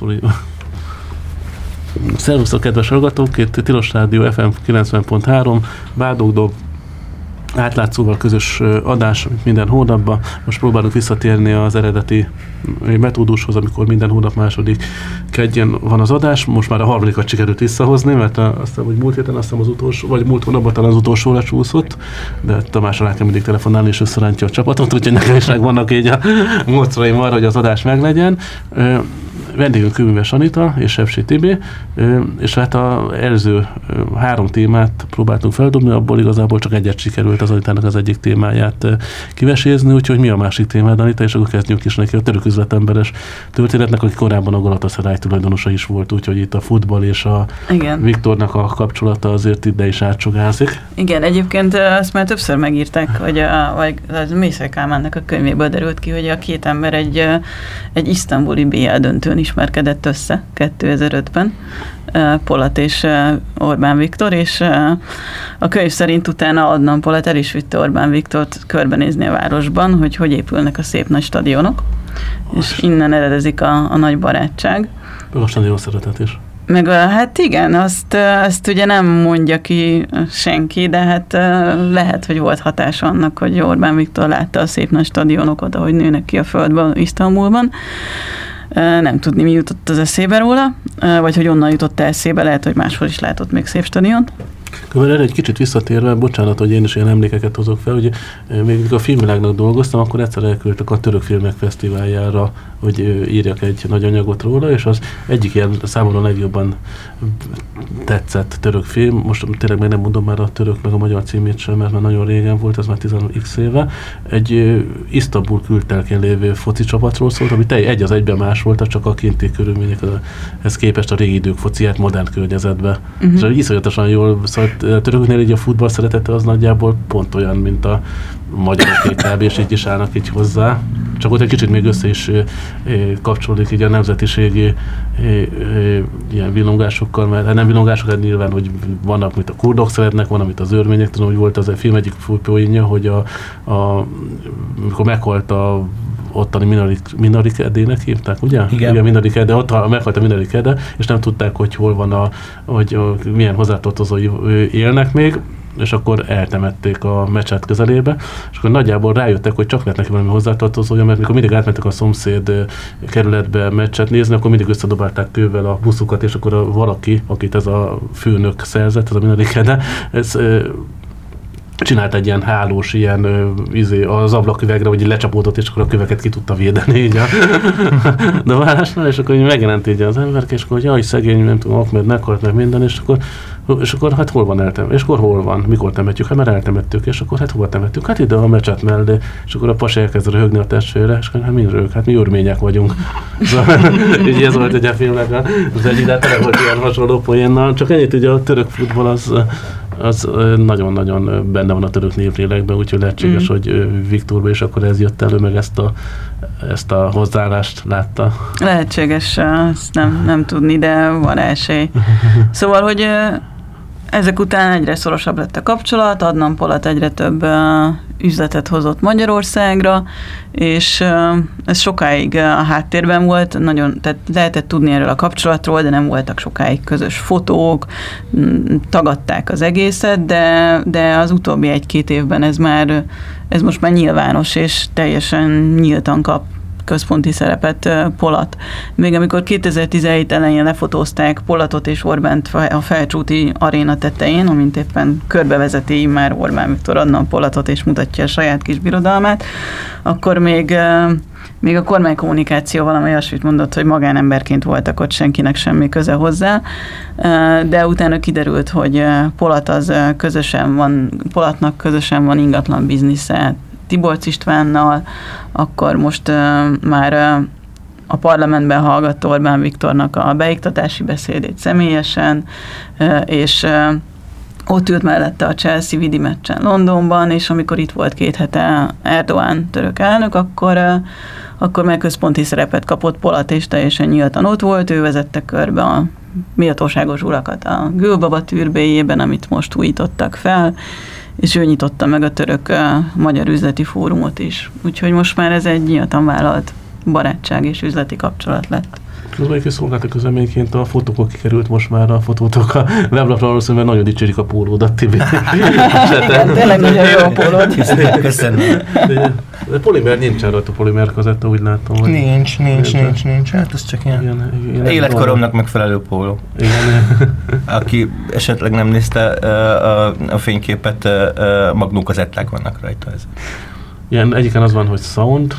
Így Szervusztok, kedves hallgatók! Itt Tilos Rádió FM 90.3, Bádogdob átlátszóval közös adás minden hónapban. Most próbálunk visszatérni az eredeti metódushoz, amikor minden hónap második kedjen van az adás. Most már a harmadikat sikerült visszahozni, mert azt hiszem, hogy múlt héten azt hiszem az utolsó, vagy múlt hónapban talán az utolsó lecsúszott, de Tamás alá kell mindig telefonálni, és összerántja a csapatot, úgyhogy nekem is megvannak így a módszereim arra, hogy az adás meglegyen vendégünk Kőműves Anita és Sepsi Tibi, és hát a előző három témát próbáltunk feldobni, abból igazából csak egyet sikerült az Anitának az egyik témáját kivesézni, úgyhogy mi a másik témád, Anita, és akkor kezdjük is neki a török üzletemberes történetnek, aki korábban a Galatasaray tulajdonosa is volt, úgyhogy itt a futball és a Igen. Viktornak a kapcsolata azért ide is átsogázik. Igen, egyébként ezt már többször megírták, hogy a, vagy az Mészek Kálmánnak a könyvéből derült ki, hogy a két ember egy, egy isztambuli BL döntőn is ismerkedett össze 2005-ben, Polat és Orbán Viktor, és a könyv szerint utána Adnan Polat el is vitte Orbán Viktort körbenézni a városban, hogy hogy épülnek a szép nagy stadionok, Most. és innen eredezik a, a nagy barátság. A stadion szeretet is. Meg hát igen, azt, azt ugye nem mondja ki senki, de hát lehet, hogy volt hatása annak, hogy Orbán Viktor látta a szép nagy stadionokat, ahogy nőnek ki a földben, Isztambulban nem tudni, mi jutott az eszébe róla, vagy hogy onnan jutott eszébe, lehet, hogy máshol is látott még szép stadiont. Akkor erre egy kicsit visszatérve, bocsánat, hogy én is ilyen emlékeket hozok fel, hogy még a filmvilágnak dolgoztam, akkor egyszer elküldtek a Török Filmek Fesztiváljára, hogy írjak egy nagy anyagot róla, és az egyik ilyen számomra legjobban tetszett török film, most tényleg meg nem mondom már a török meg a magyar címét sem, mert már nagyon régen volt, ez már 10x éve, egy Isztambul kültelken lévő foci csapatról szólt, ami tej, egy az egyben más volt, csak a kinti körülményekhez képest a régi idők fociát modern környezetbe. Uh-huh. És iszonyatosan jól szólt, a töröknél így a futball szeretete az nagyjából pont olyan, mint a magyar kb. és így is állnak így hozzá. Csak ott egy kicsit még össze is kapcsolódik így a nemzetiségi ilyen villongásokkal, mert hát nem villongások, hát nyilván, hogy vannak, amit a kurdok szeretnek, van, amit az örmények, tudom, hogy volt az a film egyik fújpóinja, hogy a, a, amikor meghalt a ottani Minorik, Minorik Edének hívták, ugye? Igen. Igen Minorik Ede, ott meghalt a Minorik Ede, és nem tudták, hogy hol van a, hogy milyen hozzátartozói élnek még, és akkor eltemették a mecset közelébe, és akkor nagyjából rájöttek, hogy csak lett neki valami hozzátartozója, mert mikor mindig átmentek a szomszéd kerületbe meccset nézni, akkor mindig összedobálták kővel a buszukat, és akkor a valaki, akit ez a főnök szerzett, ez a minadikede, ez csinált egy ilyen hálós, ilyen izé, az ablaküvegre, hogy lecsapódott, és akkor a köveket ki tudta védeni így a dobálásnál, és akkor megjelent így az ember, és akkor, hogy jaj, szegény, nem tudom, Ahmed meghalt meg minden, és akkor és akkor hát hol van eltem? És akkor hol van? Mikor temetjük? Hát már eltemettük, és akkor hát hova temettük? Hát ide a mecset mellé, és akkor a pasi elkezd röhögni a testvére, és akkor hát mi röhög? Hát mi örmények vagyunk. Szóval, így ez volt egy a filmnek az egyik, de tele volt ilyen hasonló poénnal. Csak ennyit ugye a török futball az, az nagyon-nagyon benne van a török néplélekben, úgyhogy lehetséges, mm. hogy Viktorba és akkor ez jött elő, meg ezt a, ezt a hozzáállást látta. Lehetséges, ezt nem, nem tudni, de van esély. Szóval, hogy ezek után egyre szorosabb lett a kapcsolat, Adnan Polat egyre több üzletet hozott Magyarországra, és ez sokáig a háttérben volt, nagyon, tehát lehetett tudni erről a kapcsolatról, de nem voltak sokáig közös fotók, tagadták az egészet, de, de az utóbbi egy-két évben ez már, ez most már nyilvános, és teljesen nyíltan kap központi szerepet Polat. Még amikor 2017 elején lefotózták Polatot és Orbánt a felcsúti aréna tetején, amint éppen körbevezeti már Orbán Viktor adnan Polatot és mutatja a saját kis birodalmát, akkor még még a kormánykommunikáció valami olyasmit mondott, hogy magánemberként voltak ott, senkinek semmi köze hozzá, de utána kiderült, hogy Polat az közösen van, Polatnak közösen van ingatlan biznisze Tiborc Istvánnal, akkor most már a parlamentben hallgatta Orbán Viktornak a beiktatási beszédét személyesen, és ott ült mellette a Chelsea Vidi meccsen Londonban, és amikor itt volt két hete Erdoğan török elnök, akkor, akkor meg központi szerepet kapott Polat, és teljesen nyíltan ott volt, ő vezette körbe a méltóságos urakat a Gülbaba türbéjében, amit most újítottak fel, és ő nyitotta meg a török magyar üzleti fórumot is. Úgyhogy most már ez egy nyíltan vállalt barátság és üzleti kapcsolat lett. Közben szolgáltak közleményként a fotókon kikerült most már a fotótok a weblapra, arról mert nagyon dicsérik a pólódat, Tibi. Igen, tényleg nagyon jó a pólód. Köszönöm. De, polimer nincsen rajta polimer kazetta, úgy látom. Hogy nincs, nincs, nincs, nincs. Hát ez csak ilyen, ilyen, ilyen életkoromnak megfelelő póló. Igen. Aki esetleg nem nézte a, a fényképet, magnó kazetták vannak rajta. Ez. Ilyen egyiken az van, hogy sound,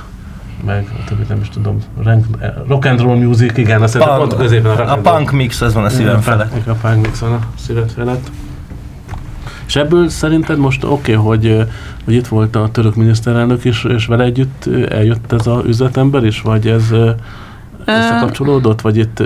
meg a többi nem is tudom, rank, rock and roll music, igen, azt punk, pont középen a rock A punk mix az van a szívem felett. A punk mix van a szívem felett. És ebből szerinted most oké, okay, hogy, hogy itt volt a török miniszterelnök is, és vele együtt eljött ez az üzletember is, vagy ez összekapcsolódott, vagy itt...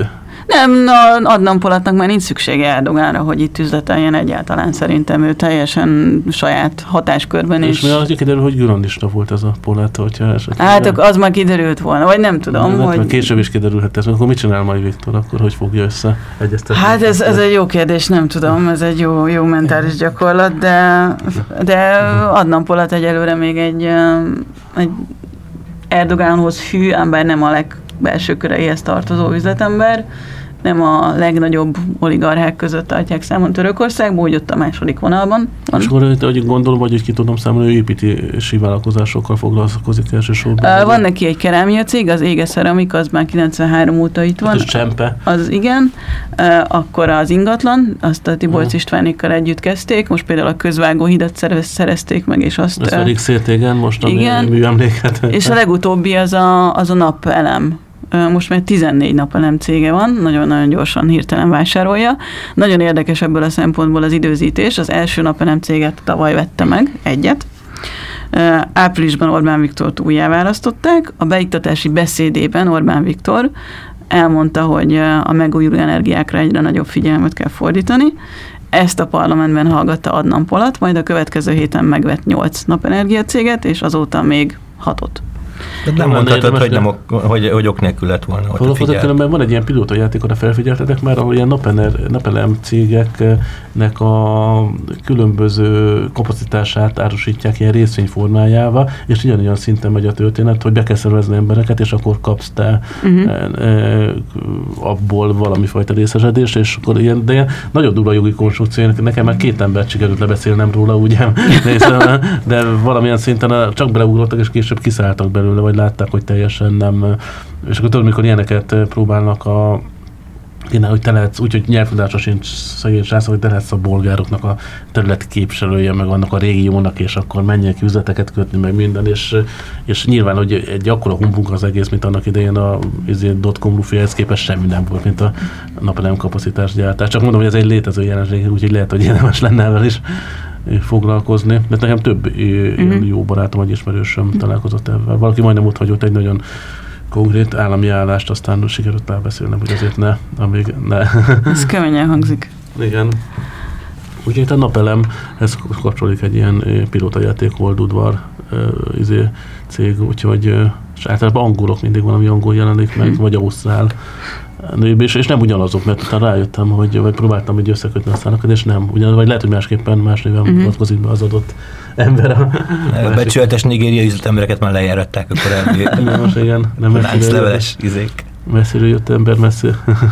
Nem, na, Adnan Polatnak már nincs szüksége Erdogánra, hogy itt üzleteljen egyáltalán. Szerintem ő teljesen saját hatáskörben és És mi az, hogy kiderül, hogy gürandista volt ez a Polat, hogyha esetleg... Hát az már kiderült volna, vagy nem tudom. Nem, hogy... Később is kiderülhet ez, akkor mit csinál majd Viktor, akkor hogy fogja össze egyeztetni? Hát ez, ez egy jó kérdés, nem tudom, ez egy jó, jó mentális gyakorlat, de, de Adnan Polat egyelőre még egy, egy Erdogánhoz hű, ám nem a leg belső köreihez tartozó üzletember, nem a legnagyobb oligarchák között tartják számon Törökországban, úgy ott a második vonalban. Van. És akkor, hogy gondolom, hogy ki tudom számolni, hogy építési vállalkozásokkal foglalkozik elsősorban. Van neki egy kerámia cég, az Ége Ceramik, az már 93 óta itt van. Hát az csempe. Az igen. Akkor az ingatlan, azt a Tibolc uh. Istvánikkal együtt kezdték, most például a közvágó hidat szerezték meg, és azt... Ez pedig széltégen most, igen, műemléket. És a legutóbbi az a, az a napelem most már 14 nap nem cége van, nagyon-nagyon gyorsan hirtelen vásárolja. Nagyon érdekes ebből a szempontból az időzítés. Az első nem céget tavaly vette meg, egyet, Áprilisban Orbán Viktort újjáválasztották. A beiktatási beszédében Orbán Viktor elmondta, hogy a megújuló energiákra egyre nagyobb figyelmet kell fordítani. Ezt a parlamentben hallgatta Adnan Polat, majd a következő héten megvett 8 napenergia céget, és azóta még hatot. De nem mondhatod, hogy, nem ok, hogy, hogy ok nélkül lett volna. Különben van egy ilyen pilóta játék, oda felfigyeltetek már, ahol ilyen napener, napelem cégeknek a különböző kapacitását árusítják ilyen részvény formájába, és ugyanolyan szinten megy a történet, hogy be kell szervezni embereket, és akkor kapsz te uh-huh. e, e, abból valami fajta részesedést, és akkor ilyen, de ilyen nagyon durva jogi konstrukció, nekem már két embert sikerült lebeszélnem róla, ugye, de, de valamilyen szinten csak beleugrottak, és később kiszálltak belőle belőle, vagy látták, hogy teljesen nem. És akkor tudod, mikor ilyeneket próbálnak a kéne, hogy te lehetsz, úgyhogy nyelvtudása sincs szegény srác, hogy te lehetsz a bolgároknak a területi képviselője, meg annak a régiónak, és akkor menjek üzleteket kötni, meg minden, és, és nyilván, hogy egy akkora humbunk az egész, mint annak idején a izé, dotcom lufia, képest semmi nem volt, mint a napelem kapacitás gyártás. Csak mondom, hogy ez egy létező jelenség, úgyhogy lehet, hogy érdemes lenne ezzel is foglalkozni, mert nekem több uh-huh. jó barátom vagy ismerősöm uh-huh. találkozott ebben. Valaki majdnem ott hagyott egy nagyon konkrét állami állást, aztán sikerült elbeszélnem, hogy azért ne, amíg ne. Ez keményen hangzik. Igen. Úgyhogy a napelem, ez kapcsolódik egy ilyen pilótajáték Old Udvar izé, cég, úgyhogy és általában angolok mindig valami angol jelenik meg, vagy ausztrál és, és nem ugyanazok, mert utána rájöttem, hogy vagy próbáltam egy összekötni a szálakat, és nem ugyanaz, vagy lehet, hogy másképpen más néven uh-huh. mutatkozik be az adott ember. A, a becsületes nigériai üzletembereket már lejáratták a korábbi. most igen, nem messziről, izék. messziről jött ember, messzi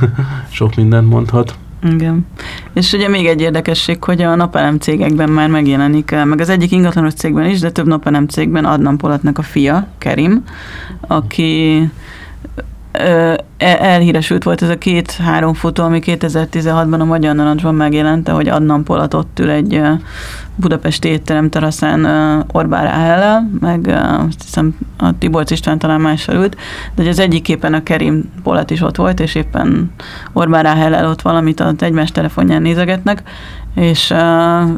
sok mindent mondhat. Igen. És ugye még egy érdekesség, hogy a napelem cégekben már megjelenik, meg az egyik ingatlanos cégben is, de több napelem cégben Adnan Polatnak a fia, Kerim, aki elhíresült volt ez a két-három fotó, ami 2016-ban a Magyar Narancsban megjelent, hogy Adnan Polat ott ül egy budapesti étterem teraszán Orbán Ráhellel, meg azt hiszem a Tiborc István talán mással ült, de az egyik képen a Kerim Polat is ott volt, és éppen Orbán Ráhellel ott valamit az egymás telefonján nézegetnek, és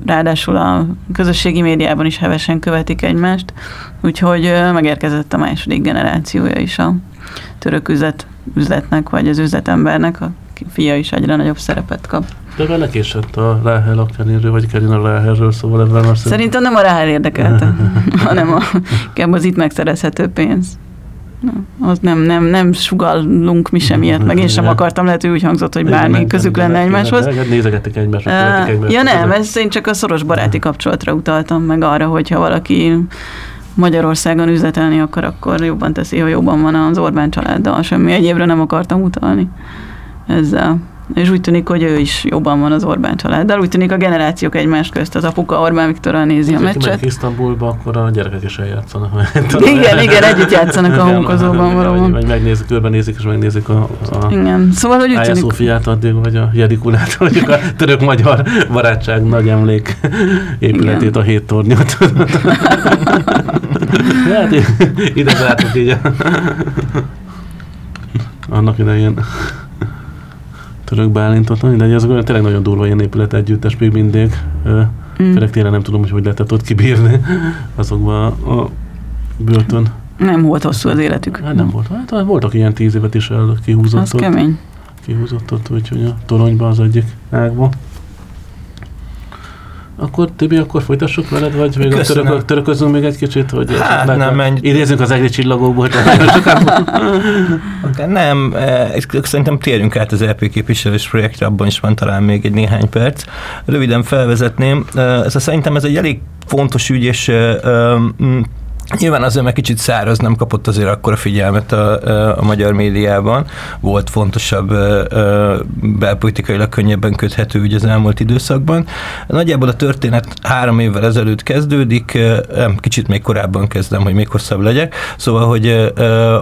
ráadásul a közösségi médiában is hevesen követik egymást, úgyhogy megérkezett a második generációja is a török üzlet, üzletnek, vagy az üzletembernek, a fia is egyre nagyobb szerepet kap. De vele késett a Ráhel a Keninről, vagy Kerin a Ráhelről, szóval ebben azt Szerintem nem a Ráhel érdekelte, hanem a, az itt megszerezhető pénz. Az nem, nem, nem sugallunk mi sem ilyet, meg én sem akartam, lehet, hogy úgy hangzott, hogy bármi közük lenne egymáshoz. Nézegettek egymásra, Ja nem, ez én csak a szoros baráti kapcsolatra utaltam, meg arra, hogyha valaki Magyarországon üzletelni akar, akkor jobban teszi, ha jobban van az Orbán családdal, semmi egyébre nem akartam utalni ezzel és úgy tűnik, hogy ő is jobban van az Orbán családdal. Úgy tűnik a generációk egymás közt, az apuka Orbán Viktorral nézi a meccset. Isztambulba, akkor a gyerekek is eljátszanak. igen, igen, együtt játszanak a honkozóban valahol. Vagy megnézik, körbenézik, és megnézik a, a igen. Szóval, hogy úgy tűnik... Szófiát addig, vagy a Jedikulát, vagy a török-magyar barátság nagy emlék épületét, igen. a hét tornyot. hát ide zártuk így annak idején török Bálintot, de ez tényleg nagyon durva ilyen épület együttes még mindig. Mm. Főleg tényleg nem tudom, hogy hogy lehetett ott kibírni azokban a börtön. Nem volt hosszú az életük. Hát nem volt. Hát voltak ilyen tíz évet is el kihúzott Az ott. kemény. Kihúzott ott, úgyhogy a toronyban az egyik ágban. Akkor Tibi, akkor folytassuk veled, vagy még török, töröközünk még egy kicsit, hogy hát, nem menj. idézünk az egri csillagokból. nem, eh, szerintem térjünk át az EP képviselős projektre, abban is van talán még egy néhány perc. Röviden felvezetném, eh, ez szerintem ez egy elég fontos ügy, és Nyilván azért meg kicsit száraz, nem kapott azért akkora figyelmet a, a magyar médiában. Volt fontosabb belpolitikailag könnyebben köthető ügy az elmúlt időszakban. Nagyjából a történet három évvel ezelőtt kezdődik, kicsit még korábban kezdem, hogy még hosszabb legyek. Szóval, hogy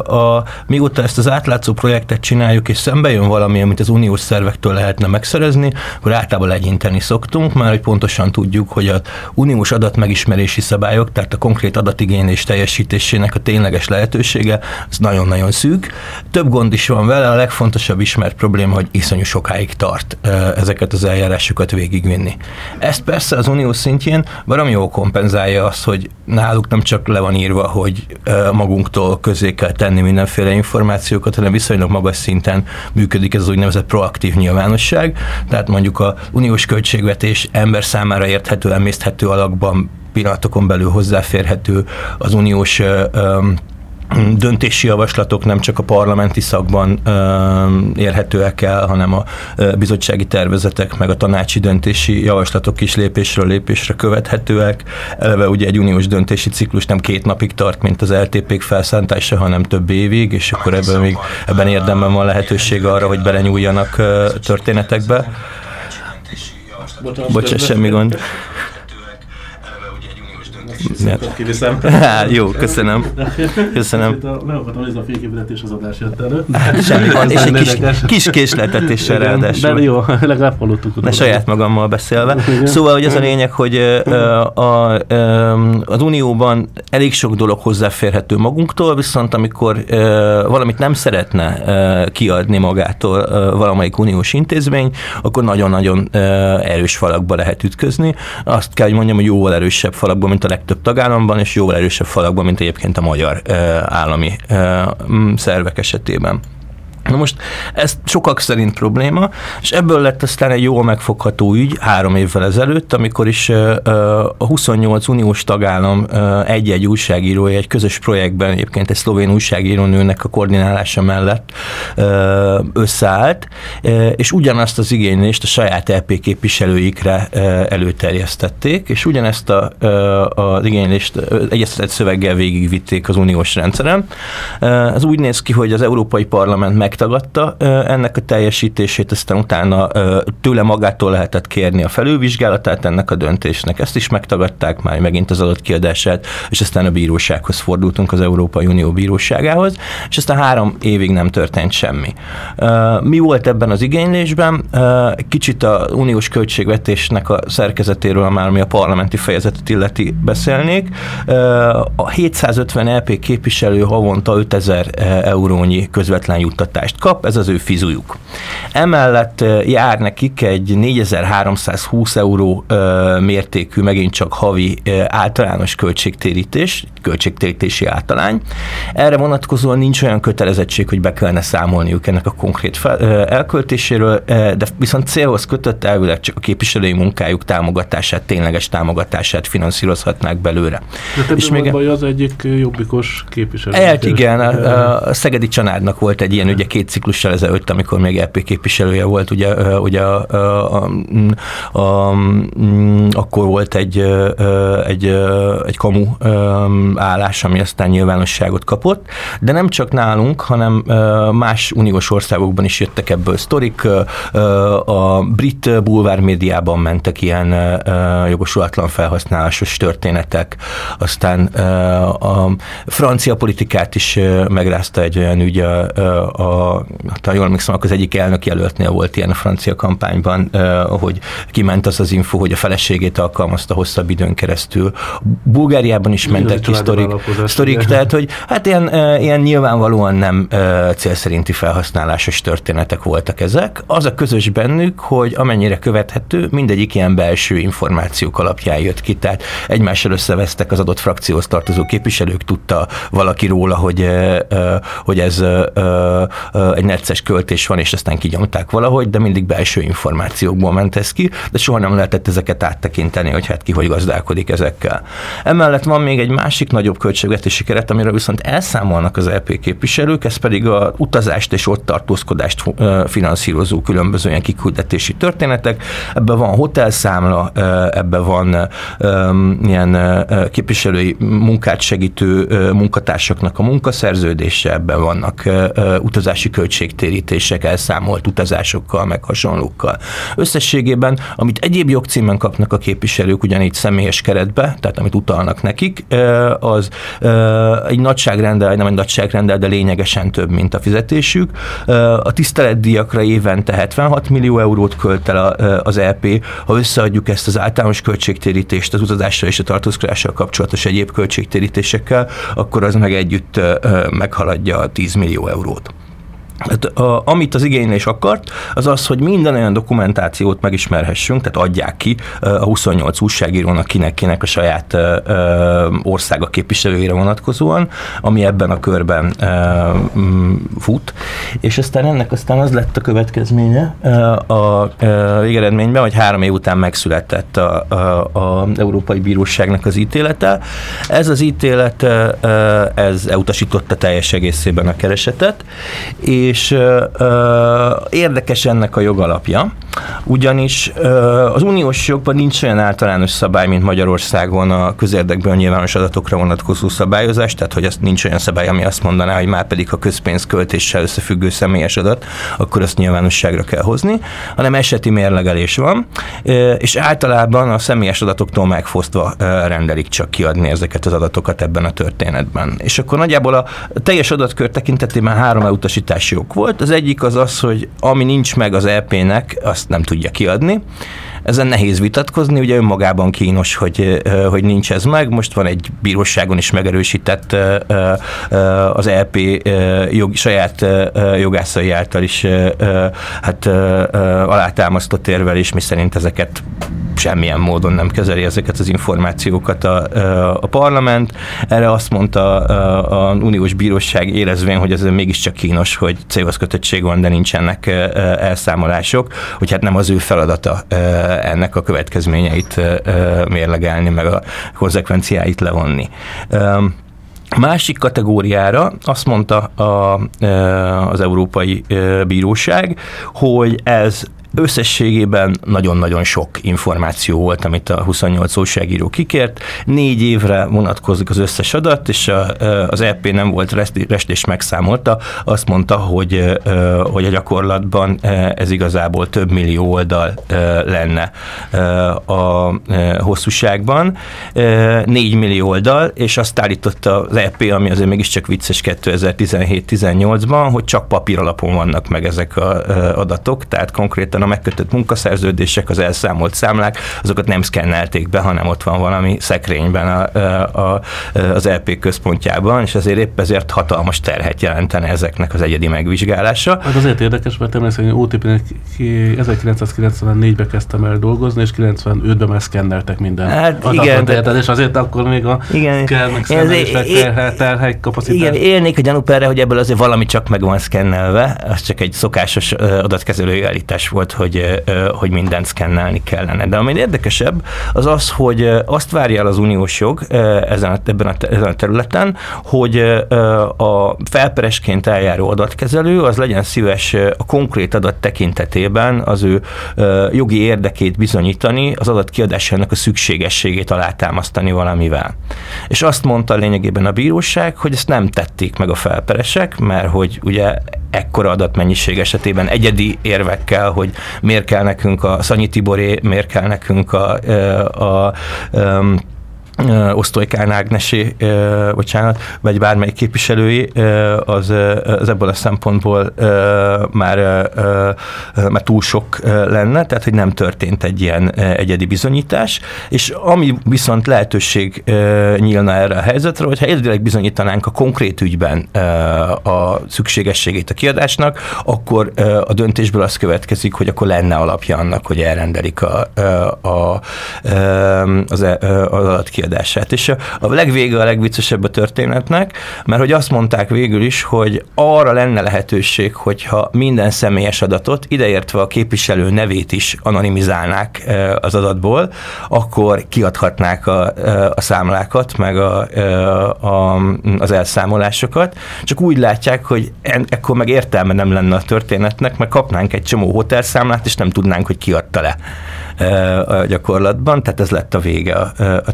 a, mióta ezt az átlátszó projektet csináljuk, és szembe jön valami, amit az uniós szervektől lehetne megszerezni, akkor általában legyinteni szoktunk, már hogy pontosan tudjuk, hogy az uniós adatmegismerési szabályok, tehát a konkrét adatigénylés és teljesítésének a tényleges lehetősége, az nagyon-nagyon szűk. Több gond is van vele, a legfontosabb ismert probléma, hogy iszonyú sokáig tart ezeket az eljárásokat végigvinni. Ezt persze az unió szintjén valami jól kompenzálja azt, hogy náluk nem csak le van írva, hogy magunktól közé kell tenni mindenféle információkat, hanem viszonylag magas szinten működik ez az úgynevezett proaktív nyilvánosság, tehát mondjuk a uniós költségvetés ember számára érthető, emészthető alakban pillanatokon belül hozzáférhető az uniós döntési javaslatok nem csak a parlamenti szakban érhetőek el, hanem a bizottsági tervezetek, meg a tanácsi döntési javaslatok is lépésről lépésre követhetőek. Eleve ugye egy uniós döntési ciklus nem két napig tart, mint az LTP-k felszántása, hanem több évig, és akkor ebben még ebben érdemben van lehetőség arra, hogy belenyúljanak történetekbe. Bocsánat, semmi gond. Kiviszem. jó, köszönöm. Köszönöm. Nem akartam nézni a fényképületés az adás jött elő. Semmi gond, és egy kis, kis késletetéssel ráadásul. De jó, legalább hallottuk. Ne saját magammal beszélve. Szóval, hogy az a lényeg, hogy a, a, az Unióban elég sok dolog hozzáférhető magunktól, viszont amikor valamit nem szeretne kiadni magától valamelyik uniós intézmény, akkor nagyon-nagyon erős falakba lehet ütközni. Azt kell, hogy mondjam, hogy jóval erősebb falakba, mint a legtöbb tagállamban, és jóval erősebb falakban, mint egyébként a magyar állami szervek esetében. Na most ez sokak szerint probléma, és ebből lett aztán egy jól megfogható ügy három évvel ezelőtt, amikor is a 28 uniós tagállam egy-egy újságírója egy közös projektben, egyébként egy szlovén újságírónőnek a koordinálása mellett összeállt, és ugyanazt az igénylést a saját LP képviselőikre előterjesztették, és ugyanezt a, az igénylést egyeztetett szöveggel végigvitték az uniós rendszeren. Ez úgy néz ki, hogy az Európai Parlament meg megtagadta ennek a teljesítését, aztán utána tőle magától lehetett kérni a felülvizsgálatát ennek a döntésnek. Ezt is megtagadták már megint az adott kiadását, és aztán a bírósághoz fordultunk, az Európai Unió bíróságához, és aztán három évig nem történt semmi. Mi volt ebben az igénylésben? Kicsit a uniós költségvetésnek a szerkezetéről már, ami a parlamenti fejezetet illeti beszélnék. A 750 LP képviselő havonta 5000 eurónyi közvetlen juttatás támogatást kap, ez az ő fizujuk. Emellett jár nekik egy 4320 euró mértékű, megint csak havi általános költségtérítés, költségtérítési általány. Erre vonatkozóan nincs olyan kötelezettség, hogy be kellene számolniuk ennek a konkrét fel, elköltéséről, de viszont célhoz kötött elvileg csak a képviselői munkájuk támogatását, tényleges támogatását finanszírozhatnák belőle. De és még baj az egyik jobbikos képviselő. El, igen, a, a Szegedi Csanádnak volt egy ilyen ugye két ciklussal ezelőtt, amikor még EP képviselője volt, ugye, ugye a, a, a, a, akkor volt egy, egy, egy kamu állás, ami aztán nyilvánosságot kapott, de nem csak nálunk, hanem más uniós országokban is jöttek ebből sztorik. A brit bulvár médiában mentek ilyen jogosulatlan felhasználásos történetek, aztán a francia politikát is megrázta egy olyan ügy, a, a, a, a jól emlékszem, akkor az egyik elnök jelöltnél volt ilyen a francia kampányban, hogy kiment az az info, hogy a feleségét alkalmazta hosszabb időn keresztül. Bulgáriában is mentek ki sztorik, sztorik tehát hogy hát ilyen, ilyen nyilvánvalóan nem cél szerinti felhasználásos történetek voltak ezek. Az a közös bennük, hogy amennyire követhető, mindegyik ilyen belső információk alapján jött ki, tehát egymással összevesztek az adott frakcióhoz tartozó képviselők, tudta valaki róla, hogy, hogy ez egy necces költés van, és aztán kinyomták valahogy, de mindig belső információkból ment ez ki, de soha nem lehetett ezeket áttekinteni, hogy hát ki hogy gazdálkodik ezekkel. Emellett van még egy másik nagyobb költségvetési keret, amiről viszont elszámolnak az LP képviselők, ez pedig a utazást és ott tartózkodást finanszírozó különböző ilyen kiküldetési történetek. Ebben van hotelszámla, ebben van ilyen képviselői munkát segítő munkatársaknak a munkaszerződése, ebben vannak utazási költségtérítések, elszámolt utazásokkal, meg hasonlókkal. Összességében, amit egyéb jogcímen kapnak a képviselők ugyanígy személyes keretbe, tehát amit utalnak nekik, az egy nagyságrendel, nem egy nagyságrendel, de lényegesen több, mint a fizetésük. A tiszteletdíjakra évente 76 millió eurót költ el az EP, ha összeadjuk ezt az általános költségtérítést az utazással és a tartózkodással kapcsolatos egyéb költségtérítésekkel, akkor az meg együtt meghaladja a 10 millió eurót. Hát, a, amit az igénylés akart, az az, hogy minden olyan dokumentációt megismerhessünk, tehát adják ki a 28 újságírónak kinek-kinek a saját országa képviselőire vonatkozóan, ami ebben a körben fut, és aztán ennek aztán az lett a következménye a végeredményben, hogy három év után megszületett a, a, a Európai Bíróságnak az ítélete. Ez az ítélet, ez elutasította teljes egészében a keresetet, és és ö, érdekes ennek a jogalapja, ugyanis ö, az uniós jogban nincs olyan általános szabály, mint Magyarországon a közérdekből nyilvános adatokra vonatkozó szabályozás, tehát hogy azt nincs olyan szabály, ami azt mondaná, hogy már pedig ha közpénzköltéssel összefüggő személyes adat, akkor azt nyilvánosságra kell hozni, hanem eseti mérlegelés van, és általában a személyes adatoktól megfosztva rendelik csak kiadni ezeket az adatokat ebben a történetben. És akkor nagyjából a teljes adatkör tekintetében három elutasítási ok volt. Az egyik az az, hogy ami nincs meg az EP-nek, azt nem tudja kiadni. Ezen nehéz vitatkozni, ugye önmagában kínos, hogy, hogy nincs ez meg. Most van egy bíróságon is megerősített az EP jog, saját jogászai által is hát alátámasztott érvelés, mi szerint ezeket semmilyen módon nem kezeli ezeket az információkat a, a parlament. Erre azt mondta a, uniós bíróság érezvén, hogy ez mégiscsak kínos, hogy célhoz kötöttség van, de nincsenek elszámolások, hogy hát nem az ő feladata ennek a következményeit mérlegelni, meg a konzekvenciáit levonni. Másik kategóriára azt mondta a, az Európai Bíróság, hogy ez Összességében nagyon-nagyon sok információ volt, amit a 28 újságíró kikért. Négy évre vonatkozik az összes adat, és a, az EP nem volt rest és megszámolta. Azt mondta, hogy, hogy a gyakorlatban ez igazából több millió oldal lenne a hosszúságban. Négy millió oldal, és azt állította az EP, ami azért mégiscsak vicces 2017-18-ban, hogy csak papír alapon vannak meg ezek az adatok, tehát konkrétan a megkötött munkaszerződések, az elszámolt számlák, azokat nem szkennelték be, hanem ott van valami szekrényben a, a, a, az LP központjában, és azért épp ezért hatalmas terhet jelentene ezeknek az egyedi megvizsgálása. Hát azért érdekes, mert természetesen OTP-nek 1994-ben kezdtem el dolgozni, és 95-ben már szkenneltek minden hát igen, de, és azért akkor még a igen, szkennek terhely kapacitás. Igen, élnék a gyanúp erre, hogy ebből azért valami csak meg van szkennelve, az csak egy szokásos adatkezelői állítás volt, hogy, hogy mindent szkennelni kellene. De ami érdekesebb, az az, hogy azt várja el az uniós jog ezen a, ebben a, ezen a területen, hogy a felperesként eljáró adatkezelő az legyen szíves a konkrét adat tekintetében az ő jogi érdekét bizonyítani, az adat kiadásának a szükségességét alátámasztani valamivel. És azt mondta lényegében a bíróság, hogy ezt nem tették meg a felperesek, mert hogy ugye ekkora adatmennyiség esetében egyedi érvekkel, hogy miért kell nekünk a Szanyi Tiboré, miért kell nekünk a, a, a, Osztolykán Ágnesi, bocsánat, vagy bármelyik képviselői, az, az ebből a szempontból már, már túl sok lenne, tehát hogy nem történt egy ilyen egyedi bizonyítás, és ami viszont lehetőség nyílna erre a helyzetre, hogyha egyedileg bizonyítanánk a konkrét ügyben a szükségességét a kiadásnak, akkor a döntésből az következik, hogy akkor lenne alapja annak, hogy elrendelik a, a, a, az, az adatkiadást kiadását. És a, a legvége a legviccesebb a történetnek, mert hogy azt mondták végül is, hogy arra lenne lehetőség, hogyha minden személyes adatot, ideértve a képviselő nevét is anonimizálnák az adatból, akkor kiadhatnák a, a számlákat, meg a, a, az elszámolásosokat. Csak úgy látják, hogy en, ekkor meg értelme nem lenne a történetnek, mert kapnánk egy csomó hotelszámlát, és nem tudnánk, hogy kiadta le a gyakorlatban, tehát ez lett a vége a, a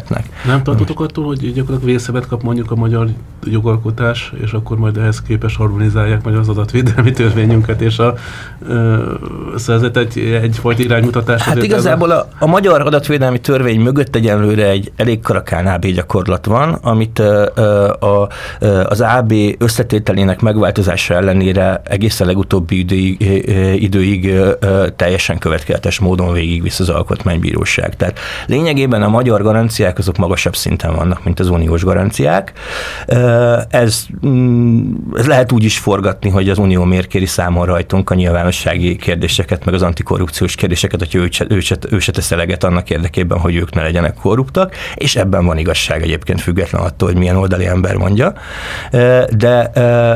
történetnek. Nem tartotok attól, hogy gyakorlatilag vészebet kap mondjuk a magyar jogalkotás, és akkor majd ehhez képes harmonizálják majd az adatvédelmi törvényünket, és a szerzet egy, egyfajta iránymutatás. Hát igazából a, a magyar adatvédelmi törvény mögött egyenlőre egy elég karakán AB gyakorlat van, amit a, a, az AB összetételének megváltozása ellenére egészen legutóbbi időig, időig teljesen következetes módon végigvisz az alkotmánybíróság. Tehát lényegében a magyar garanciák azok magasabb szinten vannak, mint az uniós garanciák. Ez, mm, ez lehet úgy is forgatni, hogy az unió miért kéri számon rajtunk a nyilvánossági kérdéseket, meg az antikorrupciós kérdéseket, hogy ő se, ő, ő se tesz eleget annak érdekében, hogy ők ne legyenek korruptak, és ebben van igazság egyébként független attól, hogy milyen oldali ember mondja. De,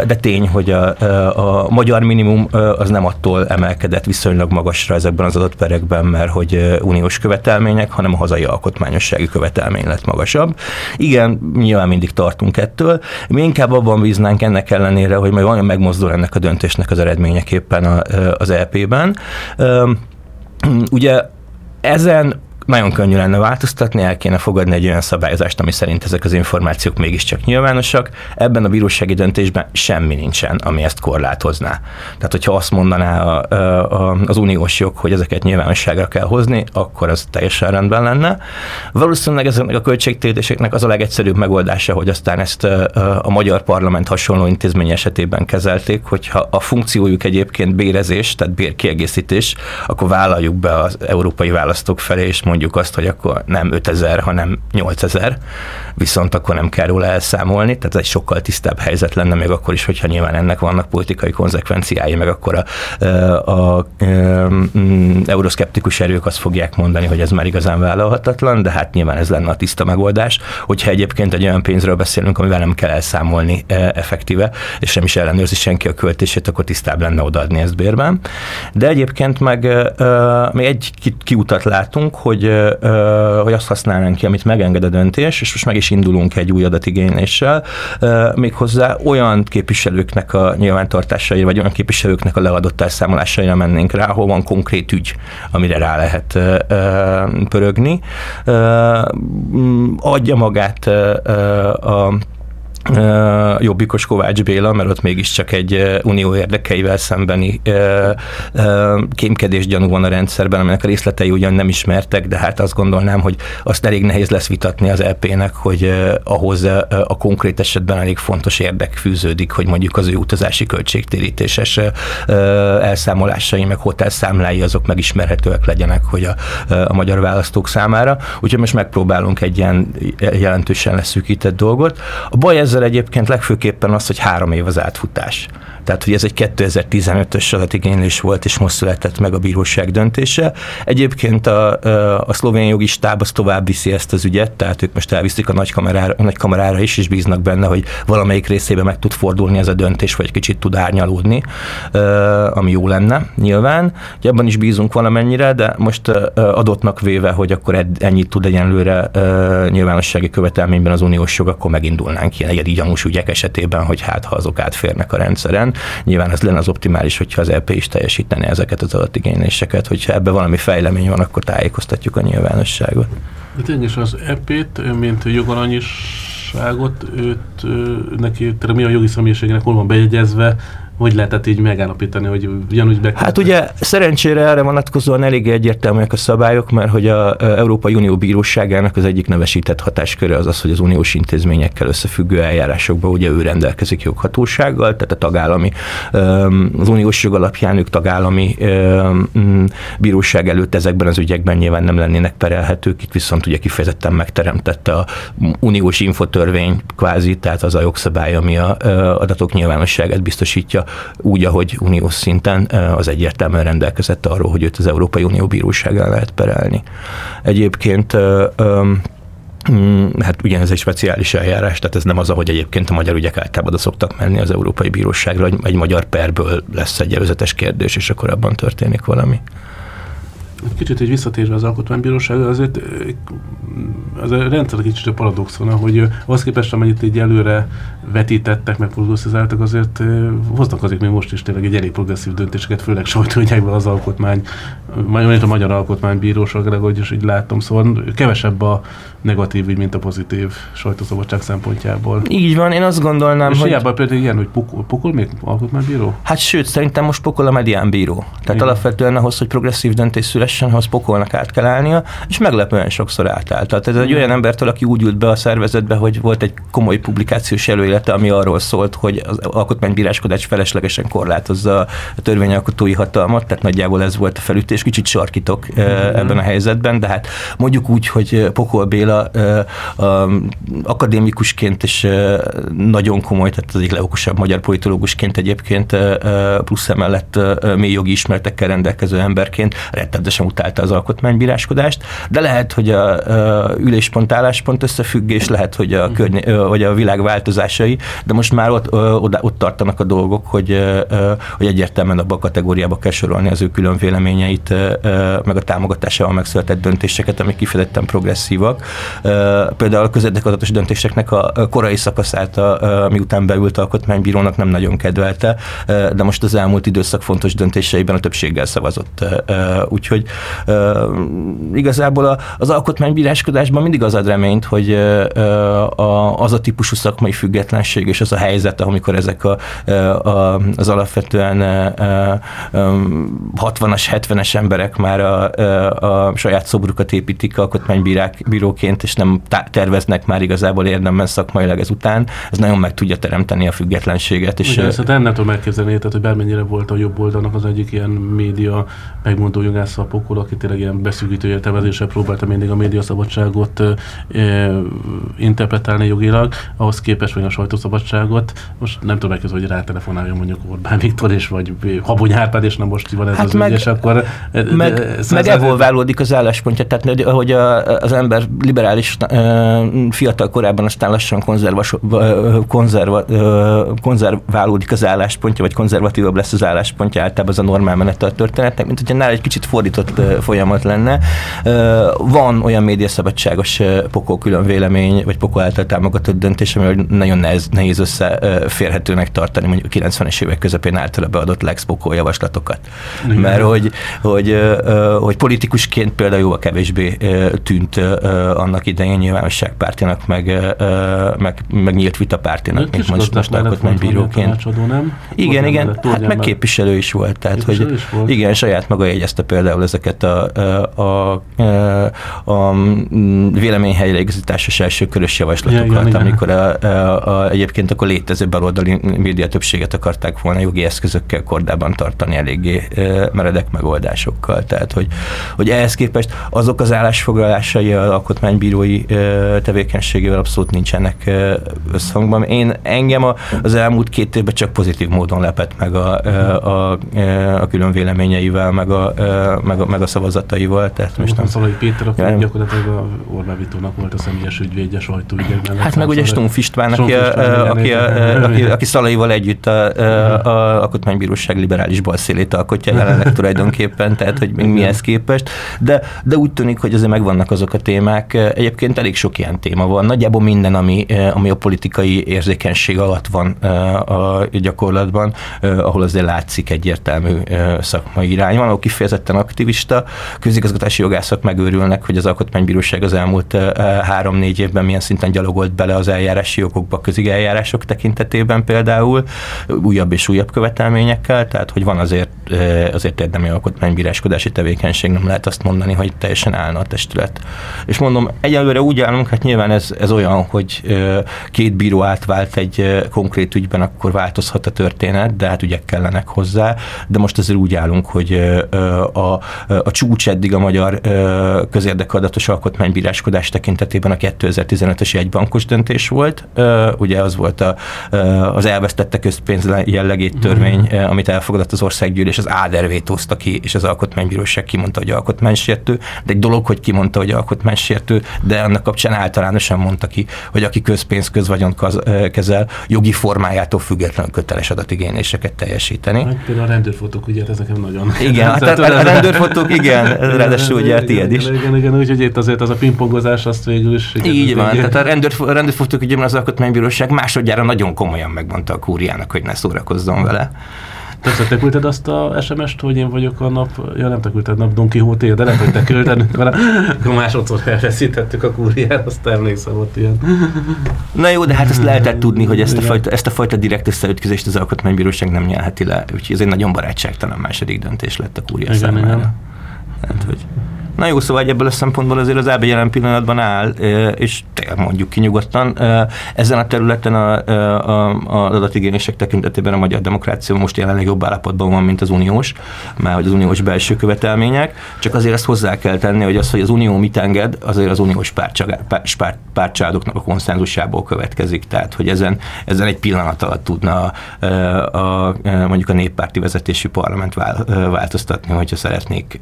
de tény, hogy a, a magyar minimum az nem attól emelkedett viszonylag magasra ezekben az adott perekben, mert hogy uniós követelmények, hanem a hazai alkotmányossági követelmény lett magasabb. Igen, nyilván mindig tartunk ettől. Mi inkább abban bíznánk ennek ellenére, hogy majd vajon megmozdul ennek a döntésnek az eredményeképpen az EP-ben. Ugye ezen nagyon könnyű lenne változtatni, el kéne fogadni egy olyan szabályozást, ami szerint ezek az információk mégiscsak nyilvánosak. Ebben a bírósági döntésben semmi nincsen, ami ezt korlátozná. Tehát, hogyha azt mondaná a, a, az uniós jog, hogy ezeket nyilvánosságra kell hozni, akkor az teljesen rendben lenne. Valószínűleg ezeknek a költségtérdéseknek az a legegyszerűbb megoldása, hogy aztán ezt a magyar parlament hasonló intézmény esetében kezelték, hogyha a funkciójuk egyébként bérezés, tehát bérkiegészítés, akkor vállaljuk be az európai választók felé, és mondjuk azt, hogy akkor nem 5000, hanem 8000, viszont akkor nem kell róla elszámolni, tehát egy sokkal tisztább helyzet lenne még akkor is, hogyha nyilván ennek vannak politikai konzekvenciái, meg akkor a, a, a, mm, a euroszkeptikus erők azt fogják mondani, hogy ez már igazán vállalhatatlan, de hát nyilván ez lenne a tiszta megoldás, hogyha egyébként egy olyan pénzről beszélünk, amivel nem kell elszámolni effektíve, és nem is ellenőrzi senki a költését, akkor tisztább lenne odaadni ezt bérben. De egyébként meg még egy kiutat látunk, hogy hogy azt használnánk ki, amit megenged a döntés, és most meg is indulunk egy új adatigényléssel, méghozzá olyan képviselőknek a nyilvántartásaira, vagy olyan képviselőknek a leadott elszámolásaira mennénk rá, ahol van konkrét ügy, amire rá lehet pörögni. Adja magát a jobbikos Kovács Béla, mert ott mégiscsak egy unió érdekeivel szembeni kémkedés gyanú van a rendszerben, aminek a részletei ugyan nem ismertek, de hát azt gondolnám, hogy azt elég nehéz lesz vitatni az EP-nek, hogy ahhoz a konkrét esetben elég fontos érdek fűződik, hogy mondjuk az ő utazási költségtérítéses elszámolásai, meg hotelszámlái azok megismerhetőek legyenek, hogy a, a magyar választók számára. Úgyhogy most megpróbálunk egy ilyen jelentősen leszűkített dolgot. A baj ez ezzel egyébként legfőképpen az, hogy három év az átfutás. Tehát, hogy ez egy 2015-ös adatigénylés volt, és most született meg a bíróság döntése. Egyébként a, a szlovén jogi stáb az tovább viszi ezt az ügyet, tehát ők most elviszik a nagykamerára, a nagykamerára is, és bíznak benne, hogy valamelyik részébe meg tud fordulni ez a döntés, vagy kicsit tud árnyalódni, ami jó lenne nyilván. Ugye ebben is bízunk valamennyire, de most adottnak véve, hogy akkor ennyit tud egyenlőre nyilvánossági követelményben az uniós jog, akkor megindulnánk ilyen egyedi gyanús ügyek esetében, hogy hát ha azok átférnek a rendszeren. Nyilván ez lenne az optimális, hogyha az EP is teljesíteni ezeket az adatigényléseket, hogyha ebbe valami fejlemény van, akkor tájékoztatjuk a nyilvánosságot. De tényleg az EP-t, mint jogalanyiságot, őt, neki, tehát mi a jogi személyiségnek hol van bejegyezve, hogy lehetett így megállapítani, hogy ugyanúgy be... Hát ugye szerencsére erre vonatkozóan elég egyértelműek a szabályok, mert hogy a Európai Unió Bíróságának az egyik nevesített hatásköre az az, hogy az uniós intézményekkel összefüggő eljárásokban ugye ő rendelkezik joghatósággal, tehát a tagállami, az uniós jog alapján ők tagállami bíróság előtt ezekben az ügyekben nyilván nem lennének perelhetők, itt viszont ugye kifejezetten megteremtette a uniós infotörvény kvázi, tehát az a jogszabály, ami a adatok nyilvánosságát biztosítja úgy, ahogy uniós szinten az egyértelműen rendelkezett arról, hogy őt az Európai Unió bíróságán lehet perelni. Egyébként mm, Hát ugye ez egy speciális eljárás, tehát ez nem az, ahogy egyébként a magyar ügyek általában oda szoktak menni az Európai Bíróságra, hogy egy magyar perből lesz egy előzetes kérdés, és akkor abban történik valami. Kicsit egy visszatérve az alkotmánybíróságra, azért az a rendszer kicsit a paradoxon, hogy az képest, amennyit így előre vetítettek, meg prognosztizáltak, azért hoznak azért még most is tényleg egy elég progresszív döntéseket, főleg sajtóügyekben az alkotmány, majd a Magyar Alkotmánybíróság, hogy is így láttam, szóval kevesebb a negatív ügy, mint a pozitív sajtószabadság szempontjából. Így van, én azt gondolnám, És hogy... hiába például ilyen, hogy pokol, pokol még alkotmánybíró? Hát sőt, szerintem most pokol a mediánbíró. Tehát Igen. alapvetően ahhoz, hogy progresszív döntés szülessen, ahhoz pokolnak át kell állnia, és meglepően sokszor átállt. Tehát ez egy olyan embertől, aki úgy ült be a szervezetbe, hogy volt egy komoly publikációs előélete, ami arról szólt, hogy az alkotmánybíráskodás feleslegesen korlátozza a törvényalkotói hatalmat, tehát nagyjából ez volt a felütés. Kicsit sarkítok mm. ebben a helyzetben, de hát mondjuk úgy, hogy Pokol Béla akadémikusként és nagyon komoly, tehát az egyik leokosabb magyar politológusként egyébként plusz emellett mély jogi ismertekkel rendelkező emberként rettenetesen utálta az alkotmánybíráskodást, de lehet, hogy a, üléspont álláspont összefüggés, lehet, hogy a, körny- vagy a világ változásai, de most már ott, ott, ott tartanak a dolgok, hogy, hogy egyértelműen abba a kategóriába kell sorolni az ő külön véleményeit, meg a támogatásával megszületett döntéseket, amik kifejezetten progresszívak. Például a közérdekadatos döntéseknek a korai szakaszát, a, miután beült alkotmánybírónak nem nagyon kedvelte, de most az elmúlt időszak fontos döntéseiben a többséggel szavazott. Úgyhogy igazából az alkotmánybíráskodásban mindig az ad reményt, hogy az a típusú szakmai függetlenség és az a helyzet, amikor ezek a, a, az alapvetően 60-as, 70-es emberek már a, a saját szobrukat építik alkotmánybíróként, és nem terveznek már igazából érdemben szakmailag ezután, ez nagyon meg tudja teremteni a függetlenséget. És Ugye, ezt hát nem tudom elképzelni, tehát, hogy bármennyire volt a jobb oldalnak az egyik ilyen média megmondó jogász a pokol, aki tényleg ilyen beszűkítő értelmezéssel próbálta mindig a médiaszabadságot e, interpretálni jogilag, ahhoz képest vagy a sajtószabadságot. Most nem tudom elképzelni, hogy rátelefonáljon mondjuk Orbán Viktor és vagy Habony Árpád, és nem most van ez hát az meg, ügy, és akkor... Meg, de, meg evolválódik az álláspontja, tehát hogy a, az ember liberális fiatal korában aztán lassan konzerva, konzerva, konzerválódik az álláspontja, vagy konzervatívabb lesz az álláspontja, általában az a normál menete a történetnek, mint hogyha nál egy kicsit fordított folyamatot, folyamat lenne. Van olyan médiaszabadságos pokol külön vélemény, vagy pokol által támogatott döntés, ami nagyon nehéz, nehéz összeférhetőnek tartani mondjuk a 90-es évek közepén általa beadott Lex Pokol javaslatokat. Igen. Mert hogy, hogy, hogy politikusként például jóval kevésbé tűnt annak idején nyilvánosságpártinak, meg, meg, meg nyílt vitapártinak, mint most, most alkotmánybíróként. Nem? Igen, igen, hát meg képviselő is volt. Tehát, hogy is volt. igen, saját maga jegyezte például ezeket a, a, a, a véleményhelyreigazításos első körös javaslatokat, ja, igen, amikor a, a, a, egyébként akkor létező baloldali média többséget akarták volna jogi eszközökkel kordában tartani eléggé meredek megoldásokkal. Tehát, hogy, hogy ehhez képest azok az állásfoglalásai az alkotmánybírói tevékenységével abszolút nincsenek összhangban. Én engem az elmúlt két évben csak pozitív módon lepett meg a, a, a, a külön véleményeivel, meg a, meg a, meg a szavazataival. Tehát most nem Szalai Péter, aki ja, gyakorlatilag a Orbán Vitónak volt a személyes ügyvédje sajtóügyekben. Hát meg ugye Stumpf István, aki, aki, aki, aki Szalaival együtt a, a Alkotmánybíróság liberális balszélét alkotja jelenleg tulajdonképpen, tehát hogy még mihez képest. De, de úgy tűnik, hogy azért megvannak azok a témák. Egyébként elég sok ilyen téma van. Nagyjából minden, ami, ami a politikai érzékenység alatt van a gyakorlatban, ahol azért látszik egyértelmű szakmai irány van, ahol kifejezetten aktivista, közigazgatási jogászok megőrülnek, hogy az Alkotmánybíróság az elmúlt három-négy évben milyen szinten gyalogolt bele az eljárási jogokba, közigeljárások tekintetében például, újabb és újabb követelményekkel, tehát hogy van azért, azért érdemi alkotmánybíráskodási tevékenység, nem lehet azt mondani, hogy teljesen állna a testület. És mondom, egyelőre úgy állunk, hát nyilván ez, ez olyan, hogy két bíró átvált egy konkrét ügyben, akkor változhat a történet, de hát ügyek kellenek hozzá, de most azért úgy állunk, hogy a, a csúcs eddig a magyar közérdekadatos alkotmánybíráskodás tekintetében a 2015-ös egybankos döntés volt. Ugye az volt a, az elvesztette közpénz jellegét törvény, mm. amit elfogadott az országgyűlés, az Áder vétózta ki, és az alkotmánybíróság kimondta, hogy alkotmánysértő. De egy dolog, hogy kimondta, hogy alkotmánysértő, de annak kapcsán általánosan mondta ki, hogy aki közpénz, közvagyon kezel, jogi formájától függetlenül köteles adatigényléseket teljesíteni. Hát például a rendőrfotók, ugye, ez nekem nagyon... Igen, hát a, a rendőrfotók, igen, ráadásul ugye a tiéd is. Igen, igen, igen, úgyhogy itt azért az a pingpongozás azt végül is... Igen, Így van, tehát a rendőr, a rendőrfotók ugye az alkotmánybíróság másodjára nagyon komolyan megmondta a kúriának, hogy ne szórakozzon vele. Többször te küldted azt a SMS-t, hogy én vagyok a nap, ja nem te küldted nap Don Quixote, de lehet, hogy te küldted, mert akkor másodszor elveszítettük a kúriát, azt emlékszem ott ilyen. Na jó, de hát ezt lehetett tudni, hogy ezt a fajta, ezt a fajta direkt összeütközést az alkotmánybíróság nem nyelheti le, úgyhogy ez egy nagyon barátságtalan második döntés lett a kúria igen, számára. Igen. Hát, hogy Na jó, szóval ebből a szempontból azért az EB jelen pillanatban áll, és mondjuk ki nyugodtan. Ezen a területen a, a, a adatigényések tekintetében a magyar demokrácia most jelenleg jobb állapotban van, mint az uniós, mert az uniós belső követelmények. Csak azért ezt hozzá kell tenni, hogy az, hogy az unió mit enged, azért az uniós pártcsádoknak a konszenzusából következik. Tehát, hogy ezen, ezen egy pillanat alatt tudna a, a, mondjuk a néppárti vezetésű parlament változtatni, hogyha szeretnék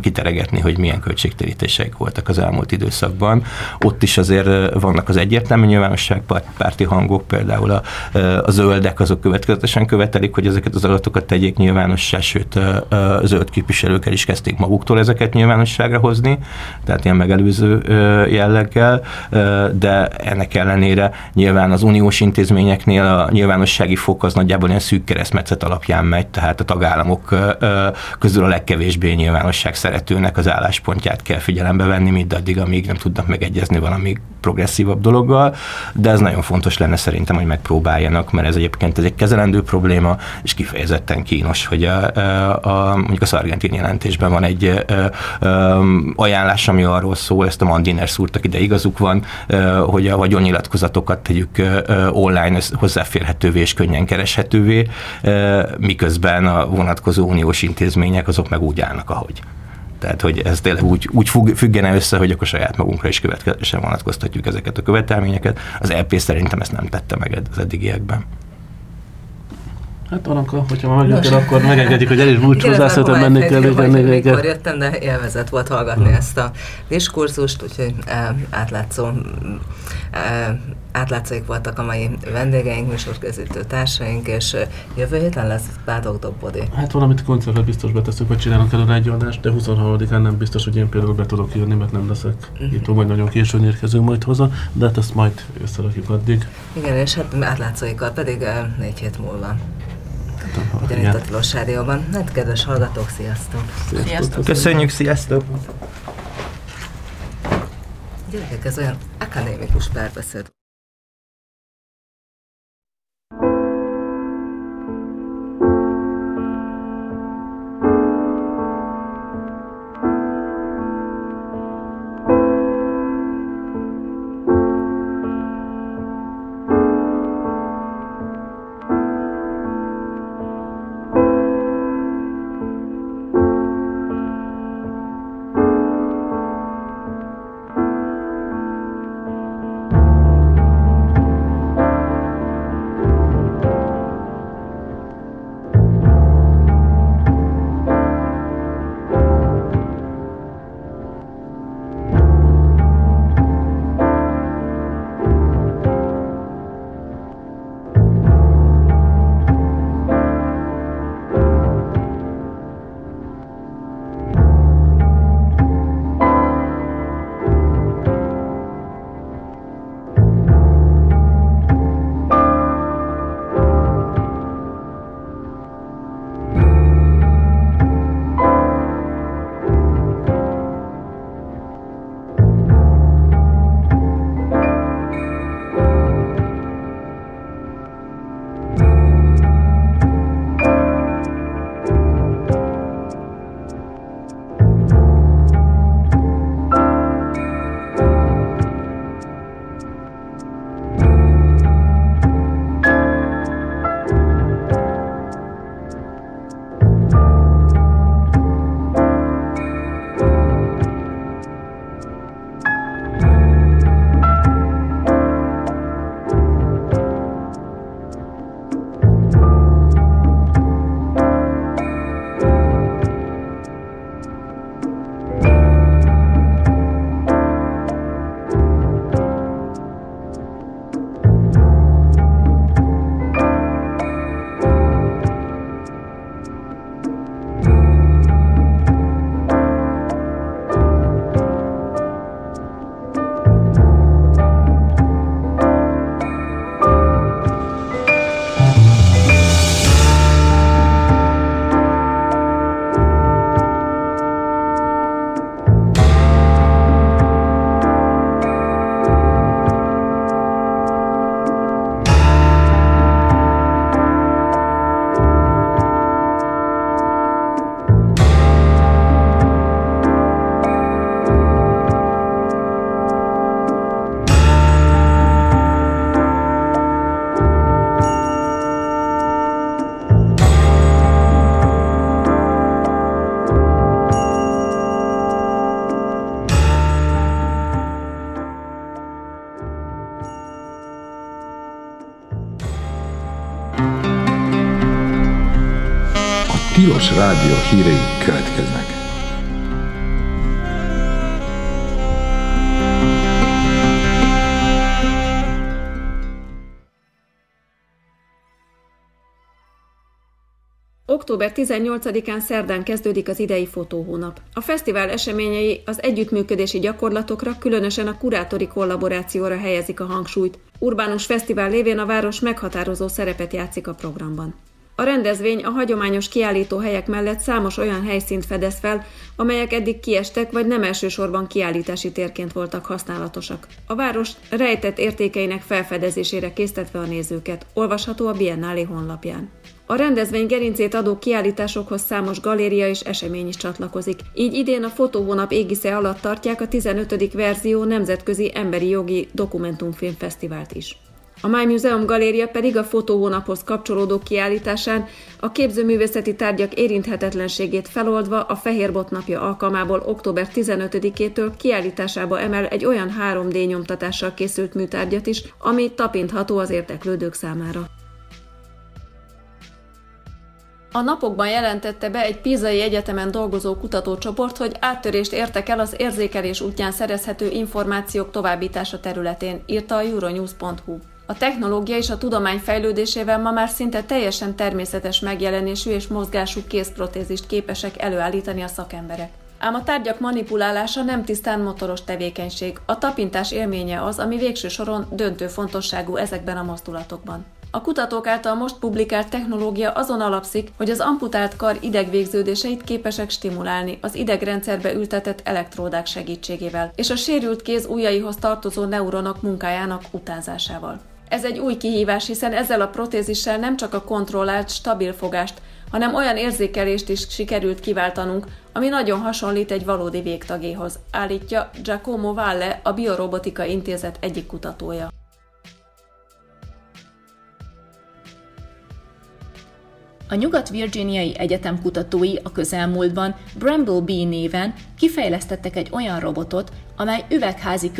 kiteregetni emlegetni, hogy milyen költségtérítések voltak az elmúlt időszakban. Ott is azért vannak az egyértelmű nyilvánosságpárti hangok, például a, a zöldek azok következetesen követelik, hogy ezeket az adatokat tegyék nyilvánossá, sőt a zöld képviselők el is kezdték maguktól ezeket nyilvánosságra hozni, tehát ilyen megelőző jelleggel, de ennek ellenére nyilván az uniós intézményeknél a nyilvánossági fok az nagyjából ilyen szűk keresztmetszet alapján megy, tehát a tagállamok közül a legkevésbé nyilvánosság szeretőnek az álláspontját kell figyelembe venni, mindaddig, amíg nem tudnak megegyezni valami progresszívabb dologgal, de ez nagyon fontos lenne szerintem, hogy megpróbáljanak, mert ez egyébként ez egy kezelendő probléma, és kifejezetten kínos, hogy a, a, a mondjuk a szargentin jelentésben van egy a, a, ajánlás, ami arról szól, ezt a Mandiner szúrtak ide igazuk van, hogy a vagyonnyilatkozatokat tegyük online hozzáférhetővé és könnyen kereshetővé, miközben a vonatkozó uniós intézmények azok meg úgy állnak, ahogy. Tehát, hogy ez tényleg úgy, úgy függene össze, hogy akkor saját magunkra is következően vonatkoztatjuk ezeket a követelményeket. Az LP szerintem ezt nem tette meg az eddigiekben. Hát Aranka, hogyha már megjöttél, akkor megengedjük, hogy el is búcsúzzál, szerintem menni kell. Igen, mikor jöttem, de élvezett volt hallgatni ezt a diskurzust, úgyhogy átlátszó átlátszóik voltak a mai vendégeink, műsorkészítő társaink, és jövő héten lesz Bádog Dobbodi. Hát valamit koncertet biztos beteszünk, hogy csinálunk előre egy adást, de 23-án nem biztos, hogy én például be tudok jönni, mert nem leszek uh-huh. itt, majd nagyon későn érkezünk majd hozzá, de hát ezt majd összerakjuk addig. Igen, és hát átlátszóikkal pedig négy hét múlva. Ugyanitt a Tilos Rádióban. Hát kedves hallgatók, sziasztok! Sziasztok! Köszönjük, sziasztok! Gyerekek, ez olyan akadémikus párbeszéd. Rádió hírei következnek. Október 18-án szerdán kezdődik az idei fotóhónap. A fesztivál eseményei az együttműködési gyakorlatokra, különösen a kurátori kollaborációra helyezik a hangsúlyt. Urbánus fesztivál lévén a város meghatározó szerepet játszik a programban. A rendezvény a hagyományos kiállító helyek mellett számos olyan helyszínt fedez fel, amelyek eddig kiestek vagy nem elsősorban kiállítási térként voltak használatosak. A város rejtett értékeinek felfedezésére késztetve a nézőket, olvasható a Biennálé honlapján. A rendezvény gerincét adó kiállításokhoz számos galéria és esemény is csatlakozik, így idén a fotóhónap égisze alatt tartják a 15. verzió Nemzetközi Emberi Jogi Dokumentumfilmfesztivált is. A My Museum Galéria pedig a fotóhónaphoz kapcsolódó kiállításán a képzőművészeti tárgyak érinthetetlenségét feloldva a Fehérbot napja alkalmából október 15-től kiállításába emel egy olyan 3D nyomtatással készült műtárgyat is, ami tapintható az érteklődők számára. A napokban jelentette be egy Pízai Egyetemen dolgozó kutatócsoport, hogy áttörést értek el az érzékelés útján szerezhető információk továbbítása területén, írta a euronews.hu. A technológia és a tudomány fejlődésével ma már szinte teljesen természetes megjelenésű és mozgású kézprotézist képesek előállítani a szakemberek. Ám a tárgyak manipulálása nem tisztán motoros tevékenység, a tapintás élménye az, ami végső soron döntő fontosságú ezekben a mozdulatokban. A kutatók által most publikált technológia azon alapszik, hogy az amputált kar idegvégződéseit képesek stimulálni az idegrendszerbe ültetett elektródák segítségével, és a sérült kéz ujjaihoz tartozó neuronok munkájának utánzásával. Ez egy új kihívás, hiszen ezzel a protézissel nem csak a kontrollált, stabil fogást, hanem olyan érzékelést is sikerült kiváltanunk, ami nagyon hasonlít egy valódi végtagéhoz, állítja Giacomo Valle, a Biorobotika Intézet egyik kutatója. A Nyugat-Virginiai Egyetem kutatói a közelmúltban Bramble Bee néven kifejlesztettek egy olyan robotot, amely üvegházi